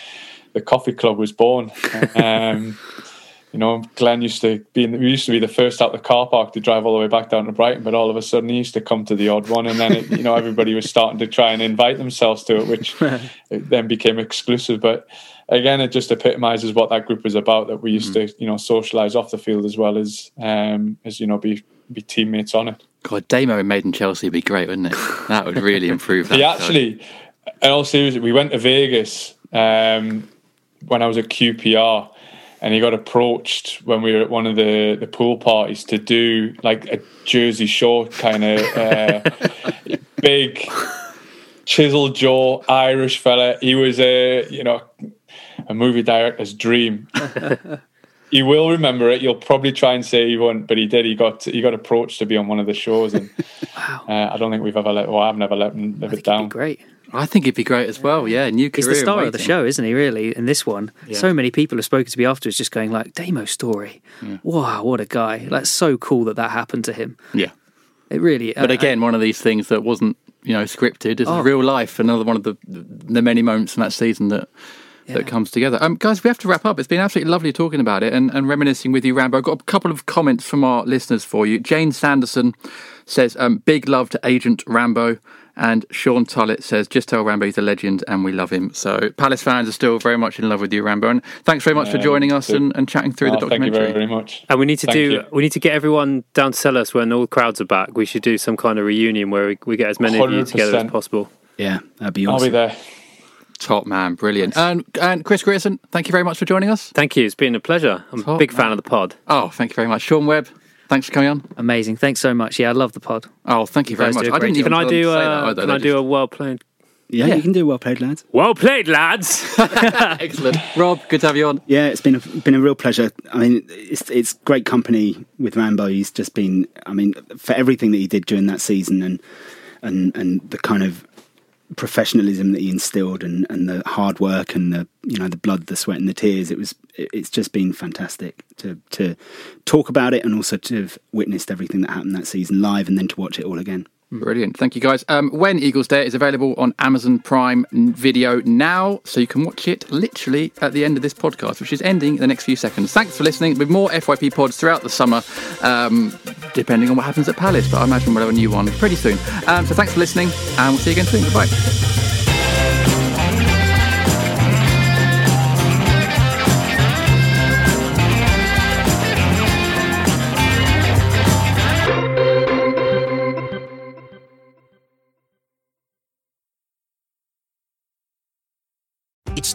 [SPEAKER 4] the coffee club was born. Um, you know, Glenn used to be in, we used to be the first out of the car park to drive all the way back down to Brighton, but all of a sudden he used to come to the odd one, and then it, you know everybody was starting to try and invite themselves to it, which it then became exclusive. But again, it just epitomises what that group is about. That we used to you know socialise off the field as well as um, as you know be be teammates on it.
[SPEAKER 1] God, Damo in Made in Chelsea would be great, wouldn't it? That would really improve. That
[SPEAKER 4] He actually, in all seriousness, we went to Vegas um, when I was at QPR, and he got approached when we were at one of the, the pool parties to do like a Jersey Shore kind of uh, big, chisel jaw Irish fella. He was a you know a movie director's dream. He will remember it. You'll probably try and say he won't, but he did. He got he got approached to be on one of the shows, and uh, I don't think we've ever let. Well, I've never let him live it down.
[SPEAKER 5] Great.
[SPEAKER 1] I think he'd be great as well. Yeah, new career.
[SPEAKER 5] He's the star of the show, isn't he? Really, in this one,
[SPEAKER 1] Yeah.
[SPEAKER 5] so many people have spoken to me afterwards, just going like, "Demo story, wow, what a guy! That's so cool that that happened to him."
[SPEAKER 1] Yeah.
[SPEAKER 5] It really.
[SPEAKER 1] But
[SPEAKER 5] uh,
[SPEAKER 1] again, one of these things that wasn't, you know, scripted. This
[SPEAKER 5] Oh.
[SPEAKER 1] is real life. Another one of the the many moments in that season that that comes together. Um, guys, we have to wrap up. It's been absolutely lovely talking about it and, and reminiscing with you, Rambo. I've got a couple of comments from our listeners for you. Jane Sanderson says, um, "Big love to Agent Rambo." And Sean Tullett says, just tell Rambo he's a legend and we love him. So Palace fans are still very much in love with you, Rambo. And thanks very much for joining us and, and chatting through the
[SPEAKER 4] documentary. thank you very, very much.
[SPEAKER 3] And we need to
[SPEAKER 4] Thank
[SPEAKER 3] do
[SPEAKER 4] you.
[SPEAKER 3] we need to get everyone down to Selhurst when all the crowds are back. We should do some kind of reunion where we, we get as many of you together as possible.
[SPEAKER 2] Yeah, that'd be
[SPEAKER 4] I'll
[SPEAKER 2] awesome.
[SPEAKER 4] be there.
[SPEAKER 1] Top man, brilliant. And, and Chris Grierson, thank you very much for joining us.
[SPEAKER 3] Thank you. It's been a pleasure. I'm a
[SPEAKER 1] Top
[SPEAKER 3] big fan of the pod.
[SPEAKER 1] Oh, thank you very much. Sean Webb, thanks for coming on.
[SPEAKER 5] Amazing. Thanks so much. Yeah, I love the pod.
[SPEAKER 1] Oh, thank you,
[SPEAKER 5] You
[SPEAKER 1] very
[SPEAKER 5] guys
[SPEAKER 1] much.
[SPEAKER 5] do a
[SPEAKER 1] I didn't even
[SPEAKER 3] Can I do
[SPEAKER 1] to that
[SPEAKER 3] uh, can I
[SPEAKER 1] They
[SPEAKER 3] do
[SPEAKER 1] just-
[SPEAKER 3] a well played
[SPEAKER 2] Yeah,
[SPEAKER 1] Yeah.
[SPEAKER 2] you can do well played, lads.
[SPEAKER 3] Well played, lads.
[SPEAKER 1] Excellent. Rob, good to have you on.
[SPEAKER 2] Yeah, it's been a, been a real pleasure. I mean, it's it's great company with Rambo. He's just been, I mean, for everything that he did during that season and and and the kind of professionalism that he instilled and, and the hard work and the you know the blood, the sweat and the tears. It was it's just been fantastic to to talk about it and also to have witnessed everything that happened that season live and then to watch it all again.
[SPEAKER 1] Brilliant. Thank you, guys. Um, when Eagles Dare is available on Amazon Prime Video now, so you can watch it literally at the end of this podcast, which is ending in the next few seconds. Thanks for listening. With more FYP pods throughout the summer, um, depending on what happens at Palace, but I imagine we'll have a new one pretty soon. Um, so thanks for listening, and we'll see you again soon. Goodbye.